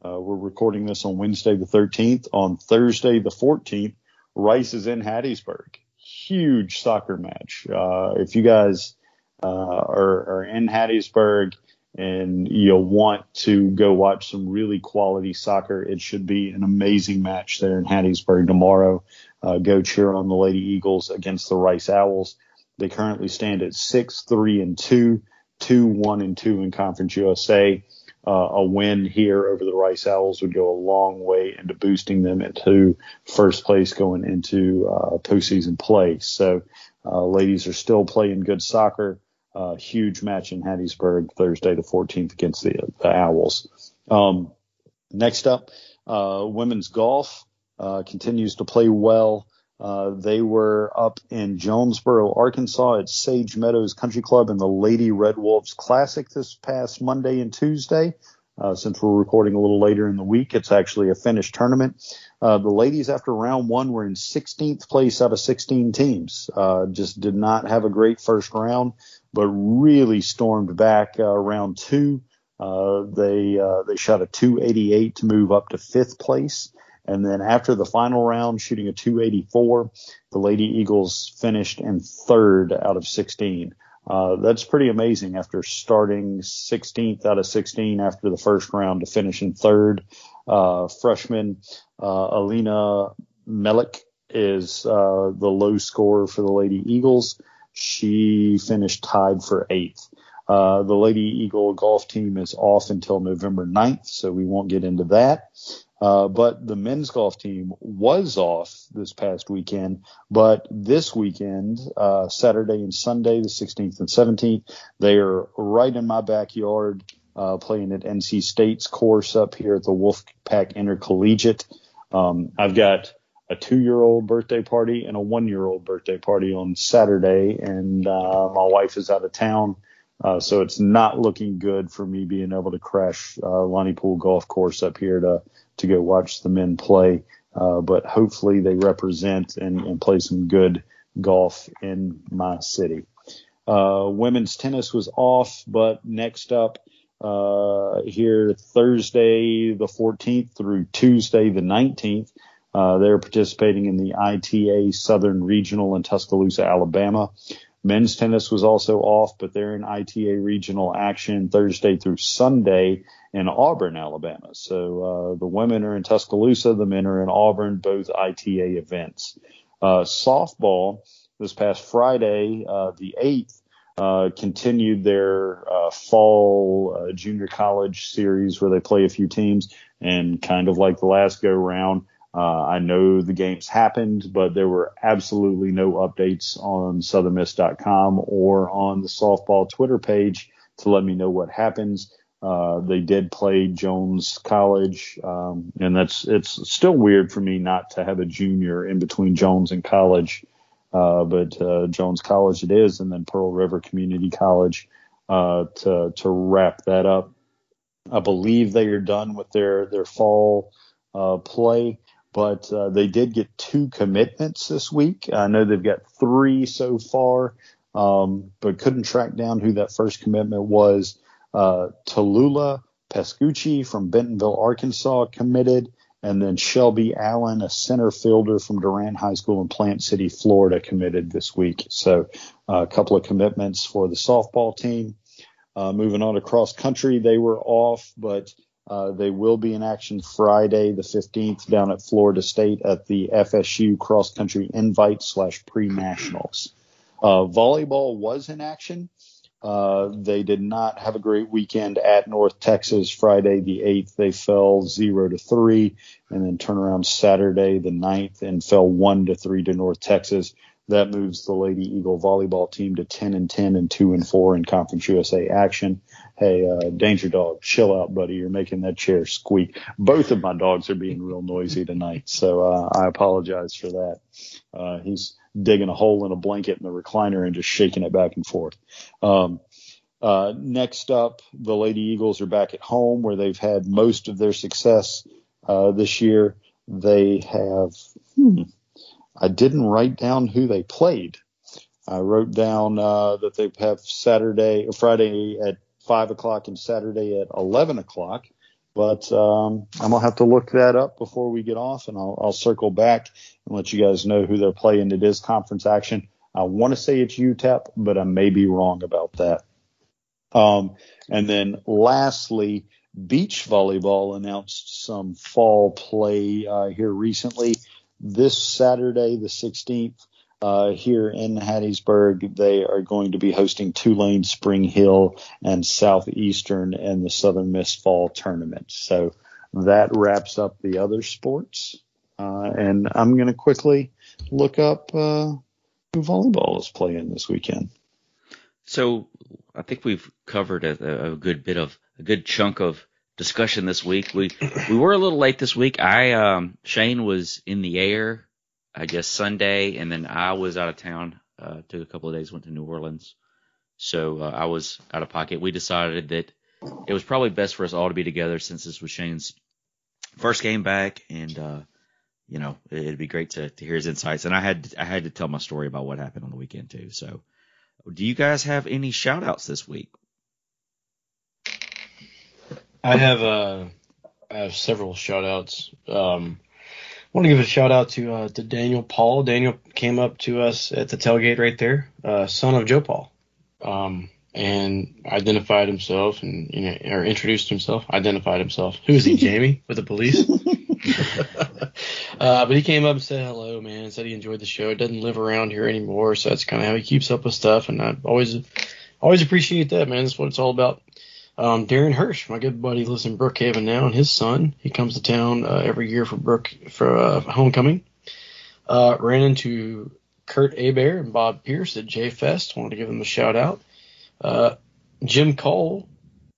Uh, we're recording this on Wednesday the 13th. On Thursday the 14th, Rice is in Hattiesburg. Huge soccer match. Uh, if you guys are, are in Hattiesburg and you'll want to go watch some really quality soccer, it should be an amazing match there in Hattiesburg tomorrow. Uh, go cheer on the Lady Eagles against the Rice Owls. They currently stand at six, three, and two, two, one, and two in Conference USA. Uh, a win here over the Rice Owls would go a long way into boosting them into first place going into uh, postseason play. So, uh, ladies are still playing good soccer. Uh, huge match in Hattiesburg Thursday the 14th against the, the Owls. Um, next up, uh, women's golf uh, continues to play well. Uh, they were up in Jonesboro, Arkansas at Sage Meadows Country Club in the Lady Red Wolves Classic this past Monday and Tuesday. Uh, since we're recording a little later in the week, it's actually a finished tournament. Uh, the ladies after round one were in 16th place out of 16 teams. Uh, just did not have a great first round, but really stormed back uh, round two. Uh, they uh, they shot a 288 to move up to fifth place. And then after the final round, shooting a 284, the Lady Eagles finished in third out of 16. Uh, that's pretty amazing after starting 16th out of 16 after the first round to finish in third. Uh, freshman uh, Alina Melik is uh, the low scorer for the Lady Eagles. She finished tied for eighth. Uh, the Lady Eagle golf team is off until November 9th, so we won't get into that. Uh, but the men's golf team was off this past weekend. But this weekend, uh, Saturday and Sunday, the 16th and 17th, they are right in my backyard, uh, playing at NC State's course up here at the Wolfpack Intercollegiate. Um, I've got a two-year-old birthday party and a one-year-old birthday party on Saturday, and uh, my wife is out of town. Uh, so it's not looking good for me being able to crash uh, Lonnie Poole Golf Course up here to to go watch the men play. Uh, but hopefully they represent and, and, play some good golf in my city. Uh, women's tennis was off, but next up uh, here Thursday the 14th through Tuesday the 19th, uh, they're participating in the ITA Southern Regional in Tuscaloosa, Alabama. Men's tennis was also off, but they're in ITA regional action Thursday through Sunday in Auburn, Alabama. So uh, the women are in Tuscaloosa, the men are in Auburn, both ITA events. Uh, softball this past Friday, uh, the 8th, uh, continued their uh, fall junior college series where they play a few teams and kind of like the last go round, uh, I know the games happened, but there were absolutely no updates on southernmiss.com or on the softball Twitter page to let me know what happens. Uh, they did play Jones College, um, and that's it's still weird for me not to have a junior in between Jones and college, uh, but uh, Jones College it is, and then Pearl River Community College uh, to to wrap that up. I believe they are done with their their fall uh, play but uh, they did get two commitments this week. I know they've got three so far, um, but couldn't track down who that first commitment was. Uh, Tallulah Pascucci from Bentonville, Arkansas, committed, and then Shelby Allen, a center fielder from Durant High School in Plant City, Florida, committed this week. So uh, a couple of commitments for the softball team. Uh, moving on to cross country, they were off, but uh, they will be in action Friday, the 15th, down at Florida State at the FSU Cross Country Invite slash Pre Nationals. Uh, volleyball was in action. Uh, they did not have a great weekend at North Texas. Friday the 8th, they fell 0 to 3, and then turn around Saturday the 9th and fell 1 to 3 to North Texas. That moves the Lady Eagle volleyball team to 10 and 10 and 2 and 4 in Conference USA action. Hey, uh, Danger Dog, chill out, buddy. You're making that chair squeak. Both of my dogs are being real noisy tonight, so uh, I apologize for that. Uh, he's digging a hole in a blanket in the recliner and just shaking it back and forth. Um, uh, next up, the Lady Eagles are back at home where they've had most of their success uh, this year. They have. Hmm, I didn't write down who they played. I wrote down uh, that they have Saturday or Friday at five o'clock and Saturday at eleven o'clock. but um, I'm gonna have to look that up before we get off, and I'll, I'll circle back and let you guys know who they're playing. It is conference action. I want to say it's UTEP, but I may be wrong about that. Um, and then lastly, beach volleyball announced some fall play uh, here recently. This Saturday, the 16th, uh, here in Hattiesburg, they are going to be hosting Tulane, Spring Hill, and Southeastern in the Southern Miss Fall Tournament. So that wraps up the other sports. Uh, and I'm going to quickly look up uh, who volleyball is playing this weekend. So I think we've covered a, a good bit of a good chunk of discussion this week. We we were a little late this week. I um Shane was in the air, I guess Sunday, and then I was out of town. Uh, took a couple of days, went to New Orleans, so uh, I was out of pocket. We decided that it was probably best for us all to be together since this was Shane's first game back, and uh, you know it'd be great to, to hear his insights. And I had I had to tell my story about what happened on the weekend too. So, do you guys have any shout outs this week? I have uh, I have several shout outs. Um, I want to give a shout out to uh, to Daniel Paul. Daniel came up to us at the tailgate right there, uh, son of Joe Paul, um, and identified himself and you know or introduced himself. Identified himself. Who is he, Jamie, with the police? uh, but he came up and said hello, man. Said he enjoyed the show. Doesn't live around here anymore, so that's kind of how he keeps up with stuff. And I always always appreciate that, man. That's what it's all about. Um, Darren Hirsch, my good buddy, lives in Brookhaven now, and his son, he comes to town uh, every year for Brook for uh, homecoming. Uh, ran into Kurt Abear and Bob Pierce at J Fest. Wanted to give them a shout out. Uh, Jim Cole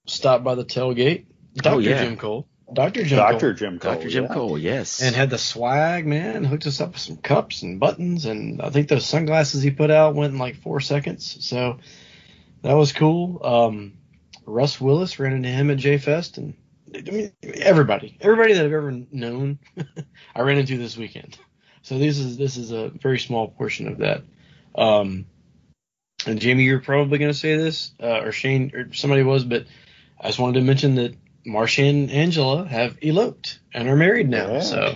stopped by the tailgate. Dr. Oh, yeah. Jim Cole. Dr. Jim Dr. Cole. Jim Cole. Dr. Jim yeah. Cole, yes. And had the swag, man. Hooked us up with some cups and buttons, and I think those sunglasses he put out went in like four seconds. So that was cool. Um, Russ Willis ran into him at J Fest, and I mean everybody, everybody that I've ever known, I ran into this weekend. So this is this is a very small portion of that. Um, and Jamie, you're probably going to say this, uh, or Shane, or somebody was, but I just wanted to mention that Marcia and Angela have eloped and are married now. Yeah. So,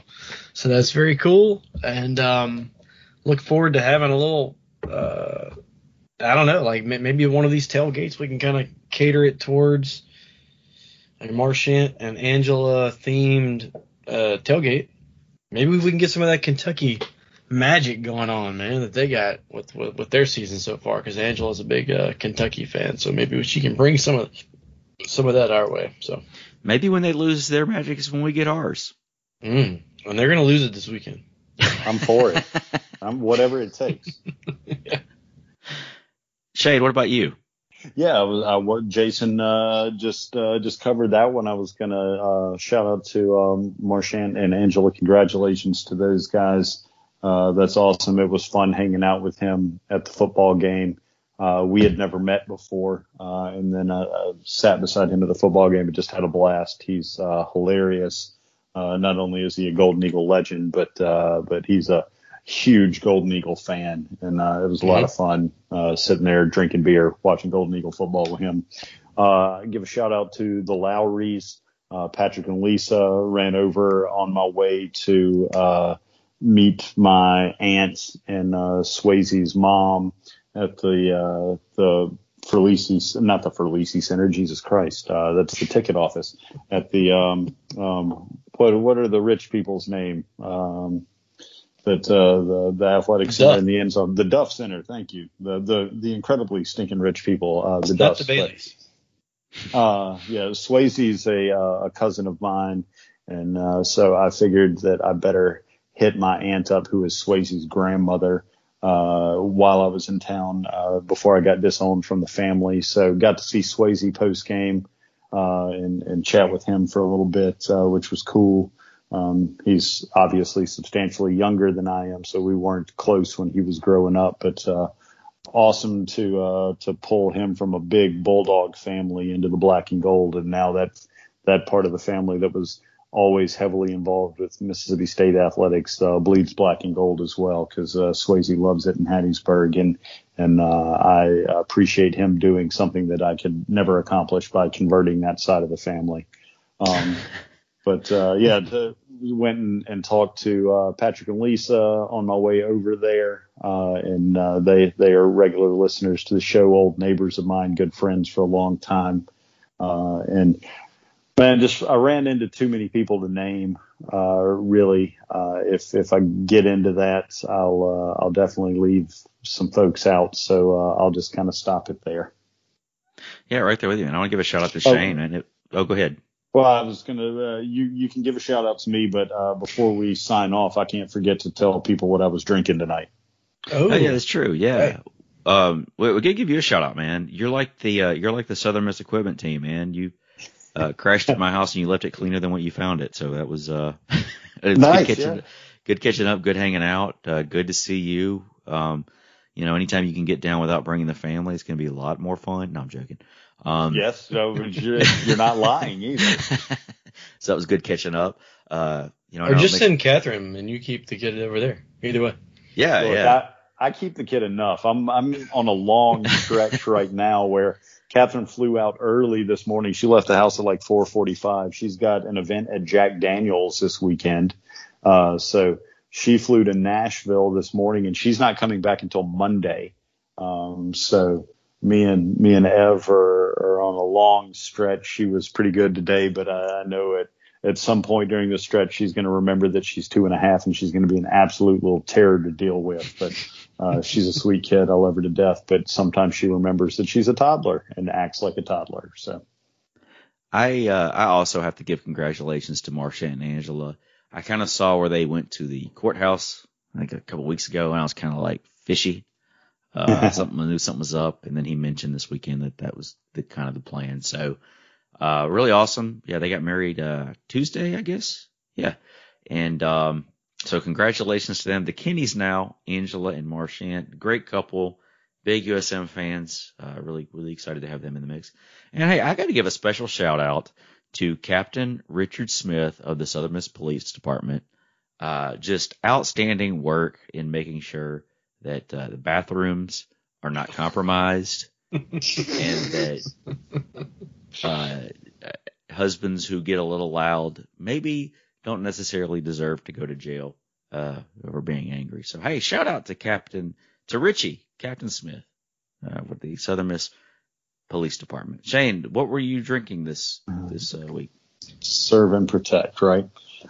so that's very cool, and um, look forward to having a little. Uh, I don't know, like maybe one of these tailgates we can kind of cater it towards a Marchant and Angela themed uh, tailgate. Maybe we can get some of that Kentucky magic going on, man, that they got with with, with their season so far. Because Angela's a big uh, Kentucky fan, so maybe she can bring some of some of that our way. So, Maybe when they lose their magic is when we get ours. mm. and they're gonna lose it this weekend. I'm for it. I'm whatever it takes. Shade, what about you? Yeah, I was, I, wa- Jason uh, just uh, just covered that one. I was gonna uh, shout out to um, Marchant and Angela. Congratulations to those guys. Uh, that's awesome. It was fun hanging out with him at the football game. Uh, we had never met before, uh, and then I, I sat beside him at the football game and just had a blast. He's hilarious. Not only is he a Golden Eagle legend, but but he's a huge Golden Eagle fan, and uh, it was a lot of fun uh, sitting there drinking beer, watching Golden Eagle football with him. Uh, give a shout out to the Lowrys. Uh, Patrick and Lisa ran over on my way to uh, meet my aunt and uh, Swayze's mom at the uh, the Ferlisi, not the Ferlisi Center, Jesus Christ, uh, that's the ticket office at the um, um, what what are the rich people's name? Um, that uh, the the athletic center Duff. in the end zone, the Duff Center. Thank you. The the the incredibly stinking rich people. Uh, the Not Duffs. the Baileys. Uh, yeah, Swayze's a uh, a cousin of mine, and uh, so I figured that I better hit my aunt up, who is Swayze's grandmother, uh, while I was in town uh, before I got disowned from the family. So got to see Swayze post game uh, and and chat with him for a little bit, uh, which was cool. Um, he's obviously substantially younger than I am, so we weren't close when he was growing up, but uh, awesome to uh, to pull him from a big bulldog family into the black and gold, and now that that part of the family that was always heavily involved with Mississippi State athletics uh, bleeds black and gold as well because uh, Swayze loves it in Hattiesburg, and and uh, I appreciate him doing something that I could never accomplish by converting that side of the family. Um, but uh, yeah, the, we went and, and talked to uh, Patrick and Lisa on my way over there, uh, and uh, they they are regular listeners to the show, old neighbors of mine, good friends for a long time, uh, and man, just I ran into too many people to name. Uh, really, uh, if if I get into that, I'll uh, I'll definitely leave some folks out. So uh, I'll just kind of stop it there. Yeah, right there with you. And I want to give a shout out to Oh. Shane. And it, oh, go ahead. Well, I was gonna uh, you you can give a shout out to me, but uh, before we sign off, I can't forget to tell people what I was drinking tonight. Oh, Oh, yeah, that's true. Yeah. Right. Um, we, we gotta give you a shout out, man. You're like the uh, you're like the Southern Miss Equipment team, man. You uh, crashed at my house and you left it cleaner than what you found it. So that was uh, it's Nice, good catching, yeah. good catching up, good hanging out. Uh, good to see you. Um, you know, anytime you can get down without bringing the family, it's gonna be a lot more fun. No, I'm joking. Um, Yes, so you're, you're not lying either. so that was good catching up. Uh, you know, Or now just make- send Catherine and you keep the kid over there. Either way. yeah, Look, yeah. I, I keep the kid enough. I'm I'm on a long stretch right now where Catherine flew out early this morning. She left the house at like 4:45. She's got an event at Jack Daniels this weekend, uh, so she flew to Nashville this morning, and she's not coming back until Monday. Um, so me and me and Ev are, are on a long stretch. She was pretty good today, but I, I know at at some point during the stretch she's going to remember that she's two and a half and she's going to be an absolute little terror to deal with. But uh, she's a sweet kid. I love her to death. But sometimes she remembers that she's a toddler and acts like a toddler. So I uh, I also have to give congratulations to Marsha and Angela. I kind of saw where they went to the courthouse I think a couple weeks ago, and I was kind of like fishy. Uh, something I knew something was up, and then he mentioned this weekend that that was the kind of the plan. So, uh, really awesome. Yeah, they got married uh, Tuesday, I guess. Yeah, and um, so congratulations to them. The Kennys now, Angela and Marchant, great couple, big USM fans. Uh, really, really excited to have them in the mix. And hey, I got to give a special shout out to Captain Richard Smith of the Southern Miss Police Department. Uh, just outstanding work in making sure that uh, the bathrooms are not compromised and that uh, husbands who get a little loud maybe don't necessarily deserve to go to jail uh, over being angry. So hey, shout out to Captain to Richie, Captain Smith, uh, with the Southern Miss Police Department. Shane, what were you drinking this this uh, week? serve and protect, right?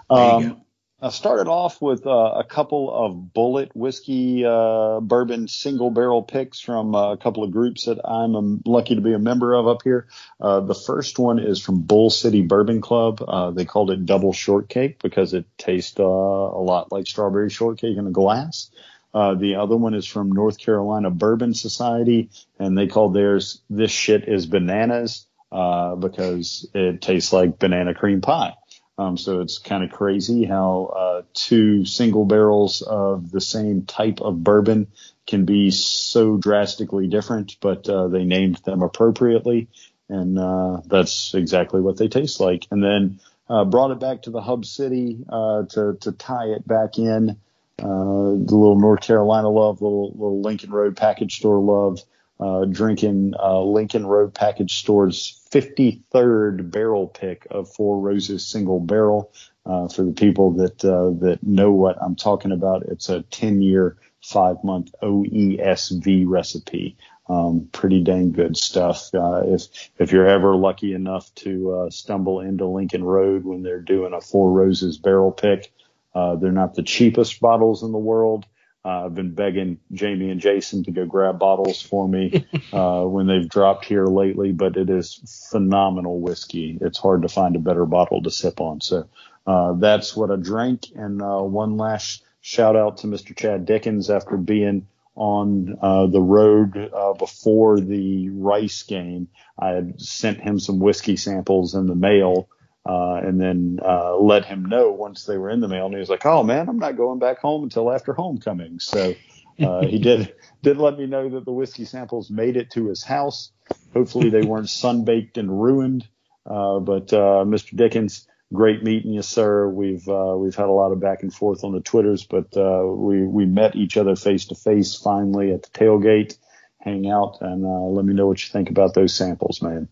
There you Um, go. I started off with uh, a couple of Bulleit whiskey uh, bourbon single barrel picks from uh, a couple of groups that I'm um, lucky to be a member of up here. Uh, the first one is from Bull City Bourbon Club. Uh, they called it Double Shortcake because it tastes uh, a lot like strawberry shortcake in a glass. The other one is from North Carolina Bourbon Society, and they called theirs "This Shit Is Bananas" because it tastes like banana cream pie. Um, so it's kind of crazy how uh, two single barrels of the same type of bourbon can be so drastically different, but uh, they named them appropriately, and uh, that's exactly what they taste like. And then uh, brought it back to the hub city uh, to to tie it back in. Uh, the little North Carolina love, little little Lincoln Road package store love. Uh, drinking uh, Lincoln Road Package Store's 53rd barrel pick of Four Roses single barrel. Uh, for the people that uh, that know what I'm talking about, it's a 10 year, five month OESV recipe. Um, pretty dang good stuff. Uh, if if you're ever lucky enough to uh, stumble into Lincoln Road when they're doing a Four Roses barrel pick, uh, they're not the cheapest bottles in the world. Uh, I've been begging Jamie and Jason to go grab bottles for me uh, when they've dropped here lately, but it is phenomenal whiskey. It's hard to find a better bottle to sip on. So uh, that's what I drank. And uh, one last shout out to Mr. Chad Dickens after being on uh, the road uh, before the Rice game. I had sent him some whiskey samples in the mail. Uh, and then uh, let him know once they were in the mail. And he was like, "Oh man, I'm not going back home until after homecoming." So uh, he did did let me know that the whiskey samples made it to his house. Hopefully they weren't sunbaked and ruined. Uh, but uh, Mr. Dickens, great meeting you, sir. We've uh, we've had a lot of back and forth on the twitters, but uh, we we met each other face to face finally at the tailgate. Hang out and uh, let me know what you think about those samples, man.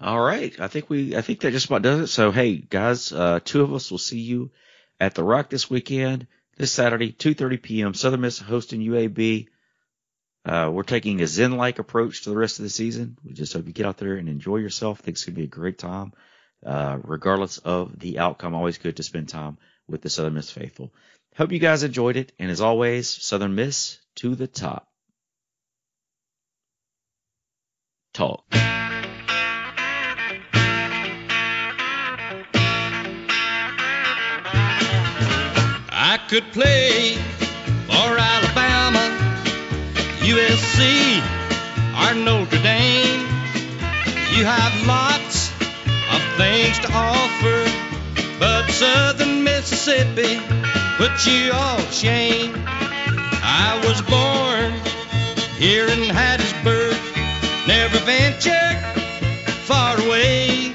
All right. I think we, I think that just about does it. So, hey, guys, uh, two of us will see you at the Rock this weekend, this Saturday, 2.30 p.m. Southern Miss hosting UAB. Uh, we're taking a Zen-like approach to the rest of the season. We just hope you get out there and enjoy yourself. I think it's to be a great time. Uh, regardless of the outcome, always good to spend time with the Southern Miss faithful. Hope you guys enjoyed it. And as always, Southern Miss to the top. Talk. Could play for Alabama, USC, or Notre Dame. You have lots of things to offer, but Southern Mississippi puts you all shame. I was born here in Hattiesburg, never ventured far away.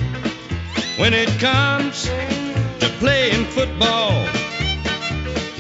When it comes to playing football,